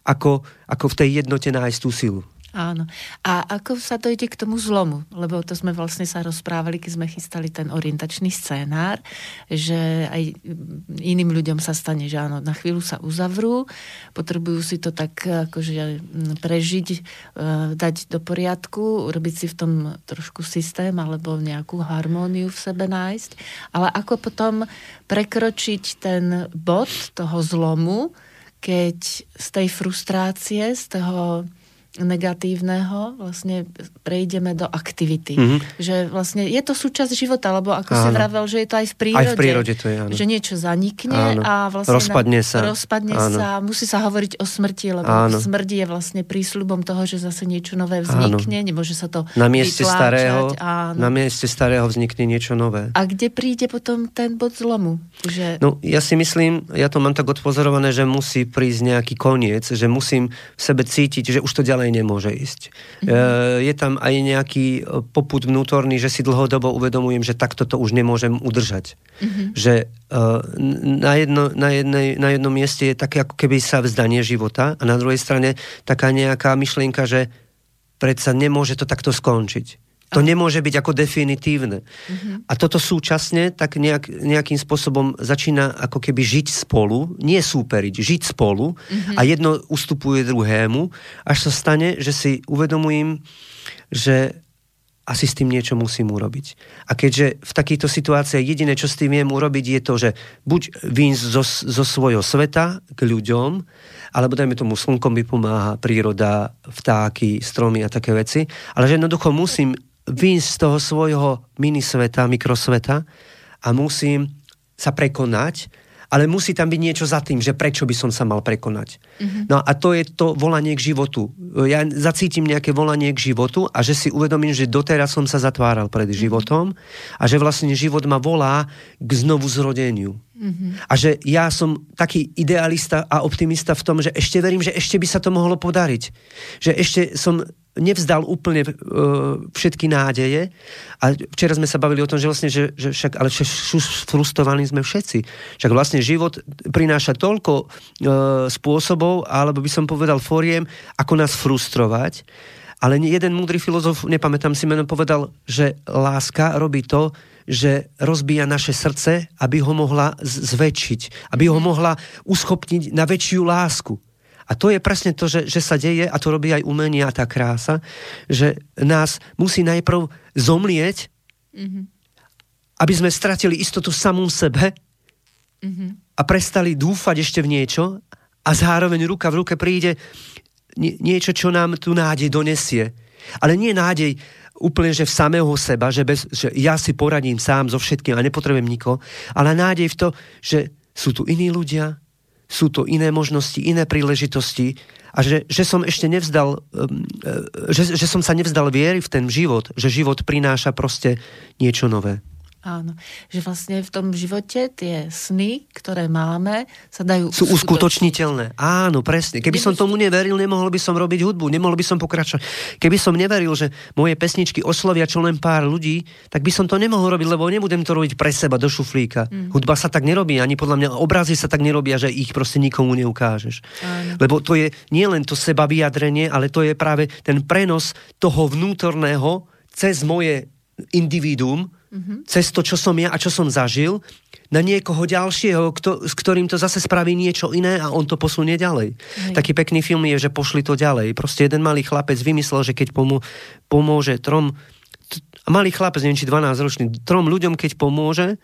ako, ako v tej jednote nájsť tú silu. Áno. A ako sa dojde k tomu zlomu? Lebo to sme vlastne sa rozprávali, keď sme chystali ten orientačný scénár, že aj iným ľuďom sa stane, že áno, na chvíľu sa uzavrú, potrebujú si to tak akože prežiť, e, dať do poriadku, urobiť si v tom trošku systém alebo nejakú harmóniu v sebe nájsť. Ale ako potom prekročiť ten bod toho zlomu, keď z tej frustrácie, z toho negatívneho vlastne prejdeme do aktivity. Mm-hmm. Že vlastne je to súčasť života, lebo ako áno. si vravel, že je to aj v prírode. Aj v prírode to je, áno. Že niečo zanikne áno. a vlastne... Rozpadne sa. Rozpadne áno. sa, musí sa hovoriť o smrti, lebo áno. smrť je vlastne prísľubom toho, že zase niečo nové vznikne, áno. nemôže sa to na mieste starého, áno. Na mieste starého vznikne niečo nové. A kde príde potom ten bod zlomu? Že... No, ja si myslím, ja to mám tak odpozorované, že musí prísť nejaký koniec, že musím v sebe cítiť, že už to ďalej ďalej nemôže ísť. Mm-hmm. Je tam aj nejaký e, poput vnútorný, že si dlhodobo uvedomujem, že takto to už nemôžem udržať. Mm-hmm. Že na, jedno, na, jednej, na jednom mieste je také ako keby sa vzdanie života a na druhej strane taká nejaká myšlienka, že predsa nemôže to takto skončiť. To nemôže byť ako definitívne. Uh-huh. A toto súčasne tak nejak, nejakým spôsobom začína ako keby žiť spolu, nie súperiť, žiť spolu uh-huh. a jedno ustupuje druhému, až sa stane, že si uvedomujem, že asi s tým niečo musím urobiť. A keďže v takýchto situáciách jediné, čo s tým viem urobiť, je to, že buď výjsť zo, zo svojho sveta k ľuďom, alebo dajme tomu slnkom mi pomáha príroda, vtáky, stromy a také veci, ale že jednoducho musím vyjsť z toho svojho minisveta, mikrosveta a musím sa prekonať, ale musí tam byť niečo za tým, že prečo by som sa mal prekonať. Mm-hmm. No a to je to volanie k životu. Ja zacítim nejaké volanie k životu a že si uvedomím, že doteraz som sa zatváral pred mm-hmm. životom a že vlastne život ma volá k znovu zrodeniu. Mm-hmm. A že ja som taký idealista a optimista v tom, že ešte verím, že ešte by sa to mohlo podariť. Že ešte som nevzdal úplne uh, všetky nádeje. A včera sme sa bavili o tom, že vlastne, že, že však, ale však frustrovaní sme všetci. Však vlastne život prináša toľko uh, spôsobov, alebo by som povedal foriem, ako nás frustrovať. Ale jeden múdry filozof, nepamätám si meno, povedal, že láska robí to, že rozbíja naše srdce, aby ho mohla zväčšiť, aby ho mohla uschopniť na väčšiu lásku. A to je presne to, že, že sa deje, a to robí aj umenie a tá krása, že nás musí najprv zomlieť, mm-hmm. aby sme stratili istotu samom sebe mm-hmm. a prestali dúfať ešte v niečo a zároveň ruka v ruke príde niečo, čo nám tu nádej donesie. Ale nie nádej úplne, že v samého seba, že, bez, že ja si poradím sám so všetkým a nepotrebujem nikoho, ale nádej v to, že sú tu iní ľudia, sú to iné možnosti, iné príležitosti a že, že som ešte nevzdal, e, že, že som sa nevzdal viery v ten život, že život prináša proste niečo nové. Áno, že vlastne v tom živote tie sny, ktoré máme, sa dajú Sú uskutočniteľné. Áno, presne. Keby som tomu neveril, nemohol by som robiť hudbu, nemohol by som pokračovať. Keby som neveril, že moje pesničky oslovia čo len pár ľudí, tak by som to nemohol robiť, lebo nebudem to robiť pre seba do šuflíka. Mm. Hudba sa tak nerobí, ani podľa mňa obrazy sa tak nerobia, že ich proste nikomu neukážeš. Áno. Lebo to je nie len to seba vyjadrenie, ale to je práve ten prenos toho vnútorného cez moje individuum, mm-hmm. cez to, čo som ja a čo som zažil, na niekoho ďalšieho, kto, s ktorým to zase spraví niečo iné a on to posunie ďalej. Hej. Taký pekný film je, že pošli to ďalej. Proste jeden malý chlapec vymyslel, že keď pomô, pomôže trom, t- malý chlapec, neviem či 12 ročný, trom ľuďom, keď pomôže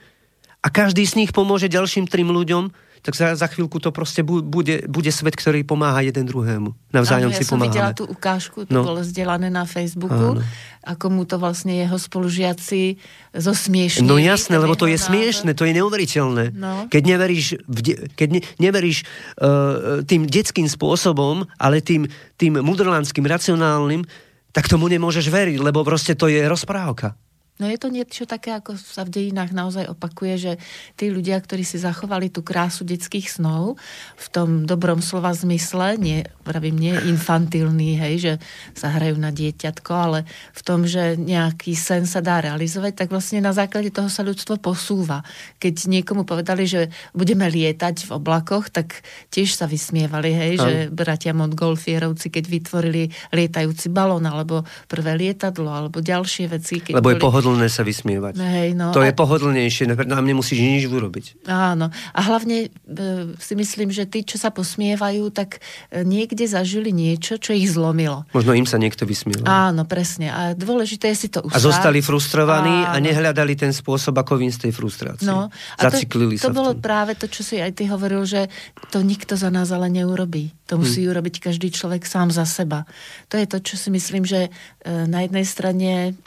a každý z nich pomôže ďalším trim ľuďom, tak za, za chvíľku to proste bude, bude svet, ktorý pomáha jeden druhému. Navzájom Áno, si ja som videla tú ukážku, to no. bolo zdieľané na Facebooku, Áno. ako mu to vlastne jeho spolužiaci zosmiešní. No jasné, lebo to je názor. smiešne, to je neuveriteľné. No. Keď neveríš, de- keď ne- neveríš uh, tým detským spôsobom, ale tým, tým mudrlandským, racionálnym, tak tomu nemôžeš veriť, lebo proste to je rozprávka. No je to niečo také, ako sa v dejinách naozaj opakuje, že tí ľudia, ktorí si zachovali tú krásu detských snov v tom dobrom slova zmysle, nie, pravím, nie infantilný, hej, že sa hrajú na dieťatko, ale v tom, že nejaký sen sa dá realizovať, tak vlastne na základe toho sa ľudstvo posúva. Keď niekomu povedali, že budeme lietať v oblakoch, tak tiež sa vysmievali, hej, že bratia Montgolfierovci, keď vytvorili lietajúci balón, alebo prvé lietadlo, alebo ďalšie veci. Keď Lebo boli... je pohodlné sa vysmievať. Hej, no, to a... je pohodlnejšie, nám nemusíš nič urobiť. Áno. A hlavne e, si myslím, že tí, čo sa posmievajú, tak e, niekde zažili niečo, čo ich zlomilo. Možno im sa niekto vysmiel. Áno, presne. A dôležité je si to ustáť. A zostali frustrovaní Áno. a nehľadali ten spôsob, ako vím z tej frustrácie. No, a Zaciklili to, to sa bolo práve to, čo si aj ty hovoril, že to nikto za nás ale neurobí. To hm. musí hmm. urobiť každý človek sám za seba. To je to, čo si myslím, že e, na jednej strane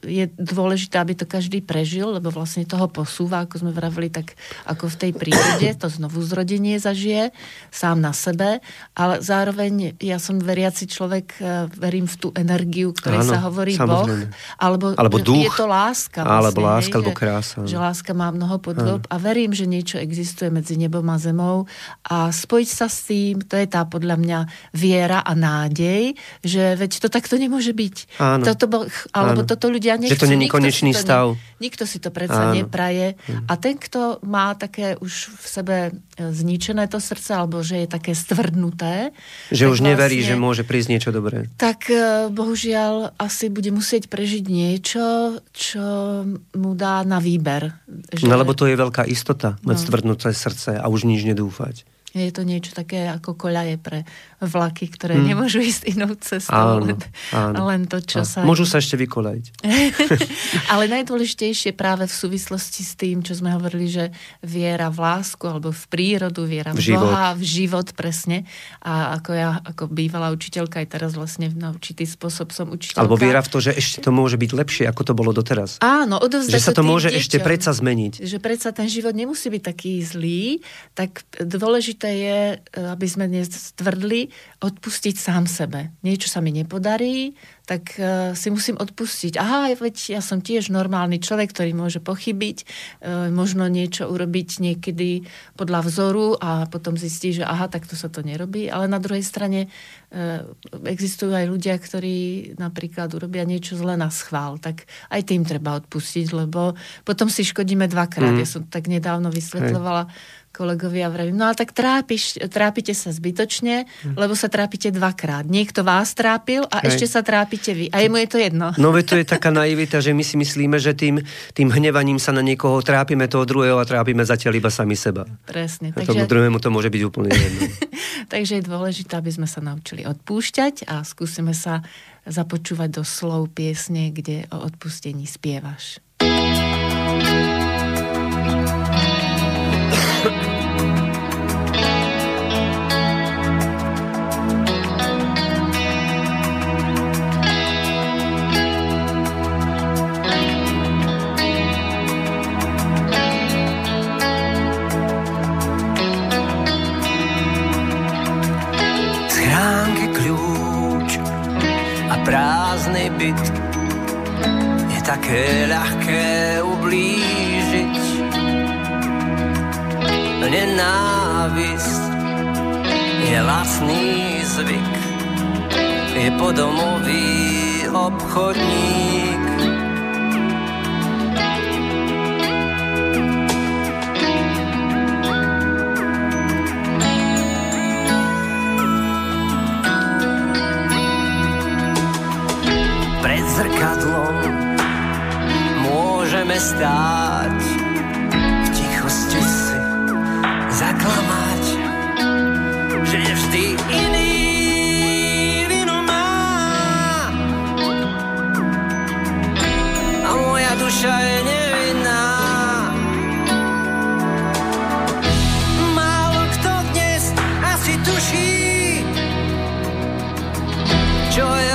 je dôležité, aby to každý prežil, lebo vlastne toho posúva, ako sme vravili, tak ako v tej prírode, to znovu zrodenie zažije sám na sebe, ale zároveň ja som veriaci človek, e, verím v tú energiu, ktorej Áno, sa hovorí samozrejme. Boh, alebo, alebo duch, je to láska. Vlastne, alebo láska, hej, alebo krása. Že, že láska má mnoho podôb a verím, že niečo existuje medzi nebom a zemou a spojiť sa s tým, to je tá podľa mňa viera a nádej, že veď to takto nemôže byť. Áno. Toto, alebo Áno. toto ľudia nechcú. Že to není konečný nikto stav. Ne, nikto si to predsa Áno. nepraje. A ten, kto má také už v sebe e, zničené to srdce, alebo že je také stvrdnuté. Že už vlastne, neverí, že môže prísť niečo dobré. Tak e, bohužiaľ asi bude musieť prežiť niečo, čo mu dá na výber. Že... No lebo to je veľká istota, mať no. stvrdnuté srdce a už nič nedúfať. Je to niečo také ako koľaje pre vlaky, ktoré hmm. nemôžu ísť inou cestou. Áno, len, áno. len to, čo áno. sa... Môžu sa ešte vykoľajiť. Ale najdôležitejšie práve v súvislosti s tým, čo sme hovorili, že viera v lásku alebo v prírodu, viera v, v život. Boha, v život presne. A ako ja, ako bývalá učiteľka, aj teraz vlastne na určitý spôsob som učiteľka. Alebo viera v to, že ešte to môže byť lepšie, ako to bolo doteraz. Áno, Že sa to môže deťom, ešte predsa zmeniť. Že predsa ten život nemusí byť taký zlý, tak dôležité dôležité je, e, aby sme dnes tvrdli, odpustiť sám sebe. Niečo sa mi nepodarí, tak uh, si musím odpustiť. Aha, veď ja som tiež normálny človek, ktorý môže pochybiť, uh, možno niečo urobiť niekedy podľa vzoru a potom zistí, že aha, takto sa to nerobí. Ale na druhej strane existujú aj ľudia, ktorí napríklad urobia niečo zle na schvál. Tak aj tým treba odpustiť, lebo potom si škodíme dvakrát. Mm. Ja som tak nedávno vysvetľovala Hej kolegovia vravím, no a tak trápiš, trápite sa zbytočne, hm. lebo sa trápite dvakrát. Niekto vás trápil a Hej. ešte sa trápite vy. A jemu je to jedno. No veď to je taká naivita, že my si myslíme, že tým, tým hnevaním sa na niekoho trápime toho druhého a trápime zatiaľ iba sami seba. Presne. A takže... tomu druhému to môže byť úplne jedno. takže je dôležité, aby sme sa naučili odpúšťať a skúsime sa započúvať do slov piesne, kde o odpustení spievaš. Prázdny byt je také ľahké ublížiť. Nenávisť je lacný zvyk, je podomový obchodník. Zrkadlom môžeme stáť v tichosti si zaklamať, že vždy iný vinu má a moja duša je nevinná. Málo kto dnes asi tuší, čo je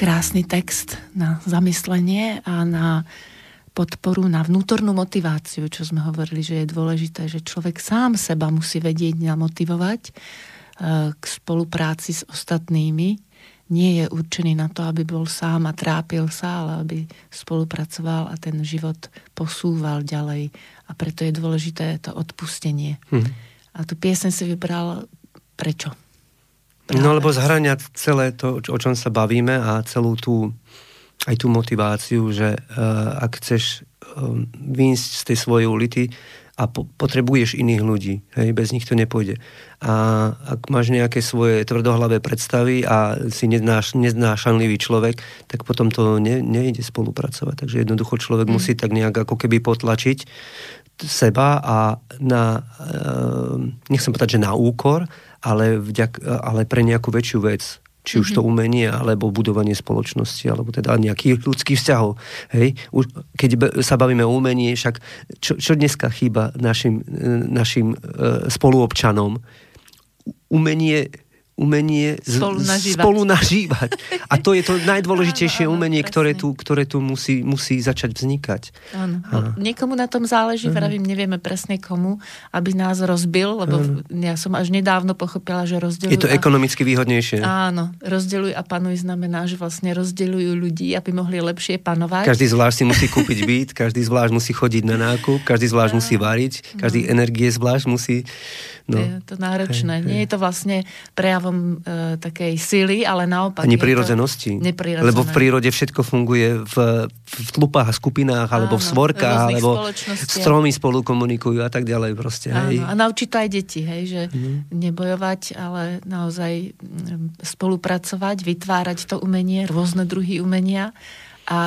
Krásny text na zamyslenie a na podporu, na vnútornú motiváciu, čo sme hovorili, že je dôležité, že človek sám seba musí vedieť namotivovať eh, k spolupráci s ostatnými. Nie je určený na to, aby bol sám a trápil sa, ale aby spolupracoval a ten život posúval ďalej. A preto je dôležité to odpustenie. Hm. A tu piesen si vybral prečo? No lebo zhraniať celé to, o čom sa bavíme a celú tú, aj tú motiváciu, že uh, ak chceš um, výjsť z tej svojej ulity a po, potrebuješ iných ľudí, hej, bez nich to nepôjde. A ak máš nejaké svoje tvrdohlavé predstavy a si neznáš, neznášanlivý človek, tak potom to ne, nejde spolupracovať. Takže jednoducho človek mm. musí tak nejak ako keby potlačiť seba a na, uh, nechcem povedať, že na úkor, ale, vďak, ale pre nejakú väčšiu vec. Či už to Mhm. umenie, alebo budovanie spoločnosti, alebo teda nejakých ľudských vzťahov. Hej? Už, keď sa bavíme o umení, však čo, čo dneska chýba našim, e, našim e, spoluobčanom? Umenie umenie z, Spolu nažívať. spolu nažívať. A to je to najdôležitejšie Áno, áno, umenie, ktoré tu, ktoré tu musí, musí začať vznikať. Áno. Áno. Niekomu na tom záleží, vravím, nevieme presne komu, aby nás rozbil, lebo v- ja som až nedávno pochopila, že rozdeľujú... Je to a- ekonomicky výhodnejšie. Áno, rozdeľuj a panuj znamená, že vlastne rozdeľujú ľudí, aby mohli lepšie panovať. Každý zvlášť si musí kúpiť byt, každý zvlášť musí chodiť na nákup, každý zvlášť musí variť, každý energie zvlášť musí... No, Je to náročné. Hej, hej. Nie je to vlastne prejavom e, takej sily, ale naopak. ani prírodzenosti. Lebo v prírode všetko funguje v, v tlupách a skupinách, alebo Áno, svorkách, v rôznych alebo stromy spolu komunikujú a tak ďalej proste. Hej. Áno, a naučiť to aj deti, hej, že Mhm. nebojovať, ale naozaj mm, spolupracovať, vytvárať to umenie, rôzne druhy umenia. A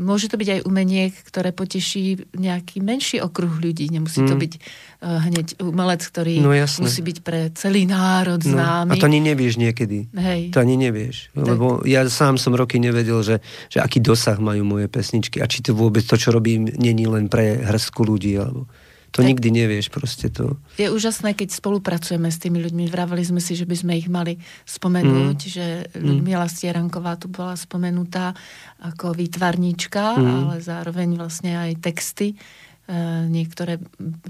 môže to byť aj umenie, ktoré poteší nejaký menší okruh ľudí. Nemusí to Mm. byť uh, hneď umelec, ktorý No musí byť pre celý národ No, známy. a to ani nevieš niekedy. Hej. To ani nevieš. Lebo ja sám som roky nevedel, že, že aký dosah majú moje pesničky a či to vôbec to, čo robím, není len pre hrstku ľudí. Alebo... To Tak- nikdy nevieš proste to. Je úžasné, keď spolupracujeme s tými ľuďmi. Vravali sme si, že by sme ich mali spomenúť, Mm. že Ľudmila Stieranková tu bola spomenutá ako výtvarníčka, Mm. ale zároveň vlastne aj texty. E, niektoré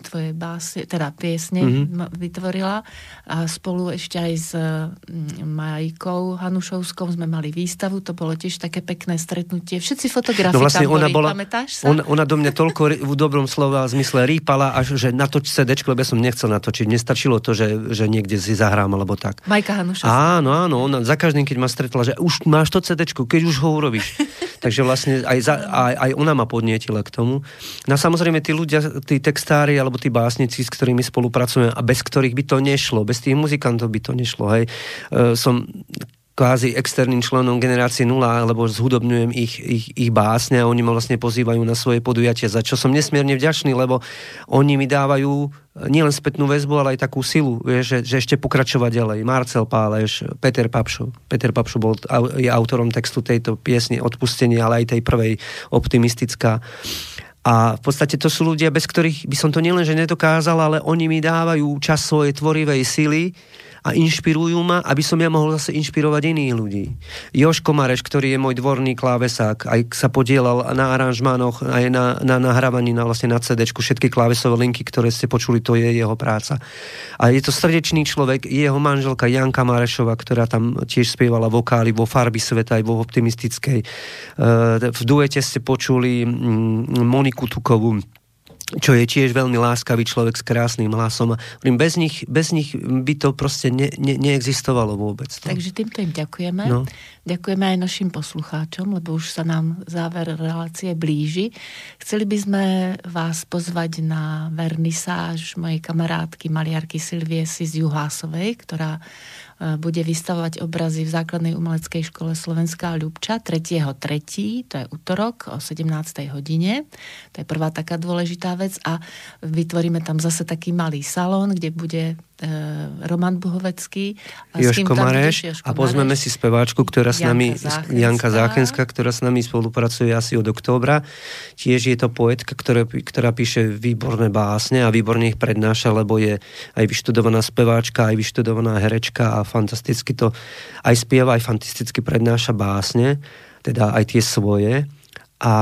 tvoje básy, teda piesne Mhm. ma- vytvorila a spolu ešte aj s mm, Majkou Hanušovskou sme mali výstavu, to bolo tiež také pekné stretnutie. Všetci fotografi No vlastne tam ona boli, bola, pamätáš sa? ona, ona do mňa toľko ri- v dobrom slova zmysle rýpala, až že natoč CD, lebo ja som nechcel natočiť. Nestačilo to, že, že niekde si zahrám alebo tak. Majka Hanušovská. Áno, áno, ona za každým, keď ma stretla, že už máš to CD, keď už ho urobíš. Takže vlastne aj, za, aj, aj ona ma podnietila k tomu. No samozrejme tí ľudia, tí textári alebo tí básnici, s ktorými spolupracujeme a bez ktorých by to nešlo, bez tých muzikantov by to nešlo. Hej. E, som kvázi externým členom generácie 0, lebo zhudobňujem ich, ich, ich básne a oni ma vlastne pozývajú na svoje podujatia, za čo som nesmierne vďačný, lebo oni mi dávajú nielen spätnú väzbu, ale aj takú silu, že, že ešte pokračovať ďalej. Marcel Páleš, Peter Papšo. Peter Papšo bol, je autorom textu tejto piesne Odpustenie, ale aj tej prvej optimistická. A v podstate to sú ľudia, bez ktorých by som to nielenže nedokázal, ale oni mi dávajú čas svojej tvorivej sily a inšpirujú ma, aby som ja mohol zase inšpirovať iných ľudí. Joško Mareš, ktorý je môj dvorný klávesák, aj sa podielal na aranžmánoch, aj na, na nahrávaní na, vlastne na CD, všetky klávesové linky, ktoré ste počuli, to je jeho práca. A je to srdečný človek, jeho manželka Janka Marešova, ktorá tam tiež spievala vokály vo Farby sveta, aj vo optimistickej. E, V duete ste počuli mm, Moniku Tukovú, čo je tiež veľmi láskavý človek s krásnym hlasom. Bez nich, bez nich by to proste ne, ne, neexistovalo vôbec. To. Takže týmto im ďakujeme. No. Ďakujeme aj našim poslucháčom, lebo už sa nám záver relácie blíži. Chceli by sme vás pozvať na vernisáž mojej kamarátky maliarky Silvie z Juhásovej, ktorá bude vystavovať obrazy v základnej umeleckej škole Slovenská Ľubča 3.3., to je útorok o 17. hodine. To je prvá taká dôležitá vec a vytvoríme tam zase taký malý salón, kde bude Roman Buhovecký. A Joško Mareš Joško a pozmeme Mareš, si speváčku, ktorá s nami, Janka, Janka Záchenská, ktorá s nami spolupracuje asi od októbra. Tiež je to poetka, ktorá, ktorá píše výborné básne a výborne ich prednáša, lebo je aj vyštudovaná speváčka, aj vyštudovaná herečka a fantasticky to aj spieva, aj fantasticky prednáša básne, teda aj tie svoje. A,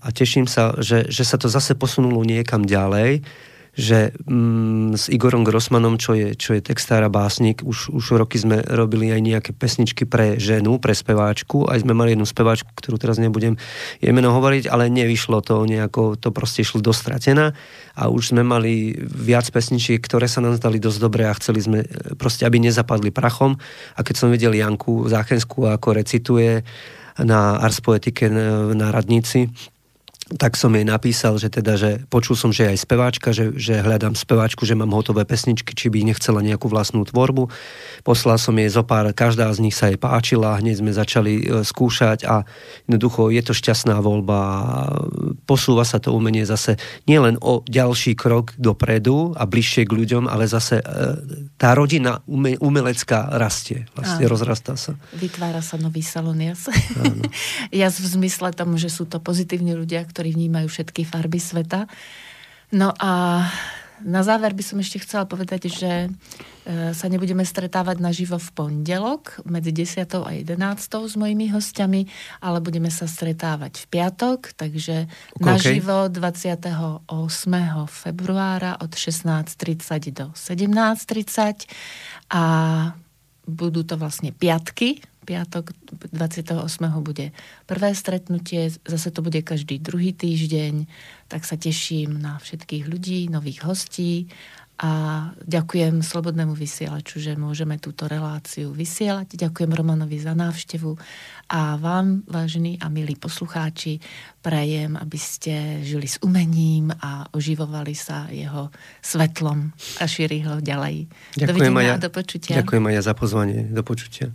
a teším sa, že, že sa to zase posunulo niekam ďalej že mm, s Igorom Grossmanom, čo je, čo je textár a básnik, už, už roky sme robili aj nejaké pesničky pre ženu, pre speváčku. Aj sme mali jednu speváčku, ktorú teraz nebudem jej hovoriť, ale nevyšlo to nejako, to proste išlo dostratená. A už sme mali viac pesničiek, ktoré sa nám zdali dosť dobré a chceli sme e, proste, aby nezapadli prachom. A keď som videl Janku Záchenskú, ako recituje na Ars Poetike na radnici, tak som jej napísal, že teda, že počul som, že je aj speváčka, že, že hľadám speváčku, že mám hotové pesničky, či by nechcela nejakú vlastnú tvorbu. Poslal som jej zo pár, každá z nich sa jej páčila, hneď sme začali e, skúšať a jednoducho je to šťastná voľba. Posúva sa to umenie zase nielen o ďalší krok dopredu a bližšie k ľuďom, ale zase e, tá rodina umelecká rastie, vlastne Áno. rozrastá sa. Vytvára sa nový salón jas. jas v zmysle tomu, že sú to pozitívni ľudia, ktorí ktorí vnímajú všetky farby sveta. No a na záver by som ešte chcela povedať, že e, sa nebudeme stretávať naživo v pondelok medzi 10. a 11. s mojimi hostiami, ale budeme sa stretávať v piatok, takže okay. naživo 28. februára od 16.30 do 17.30 a budú to vlastne piatky, piatok 28. bude prvé stretnutie, zase to bude každý druhý týždeň, tak sa teším na všetkých ľudí, nových hostí a ďakujem Slobodnému vysielaču, že môžeme túto reláciu vysielať. Ďakujem Romanovi za návštevu a vám, vážení a milí poslucháči, prajem, aby ste žili s umením a oživovali sa jeho svetlom a šírili ho ďalej. Ďakujem Dovidenia ja, do počutia. Ďakujem aj ja za pozvanie. Do počutia.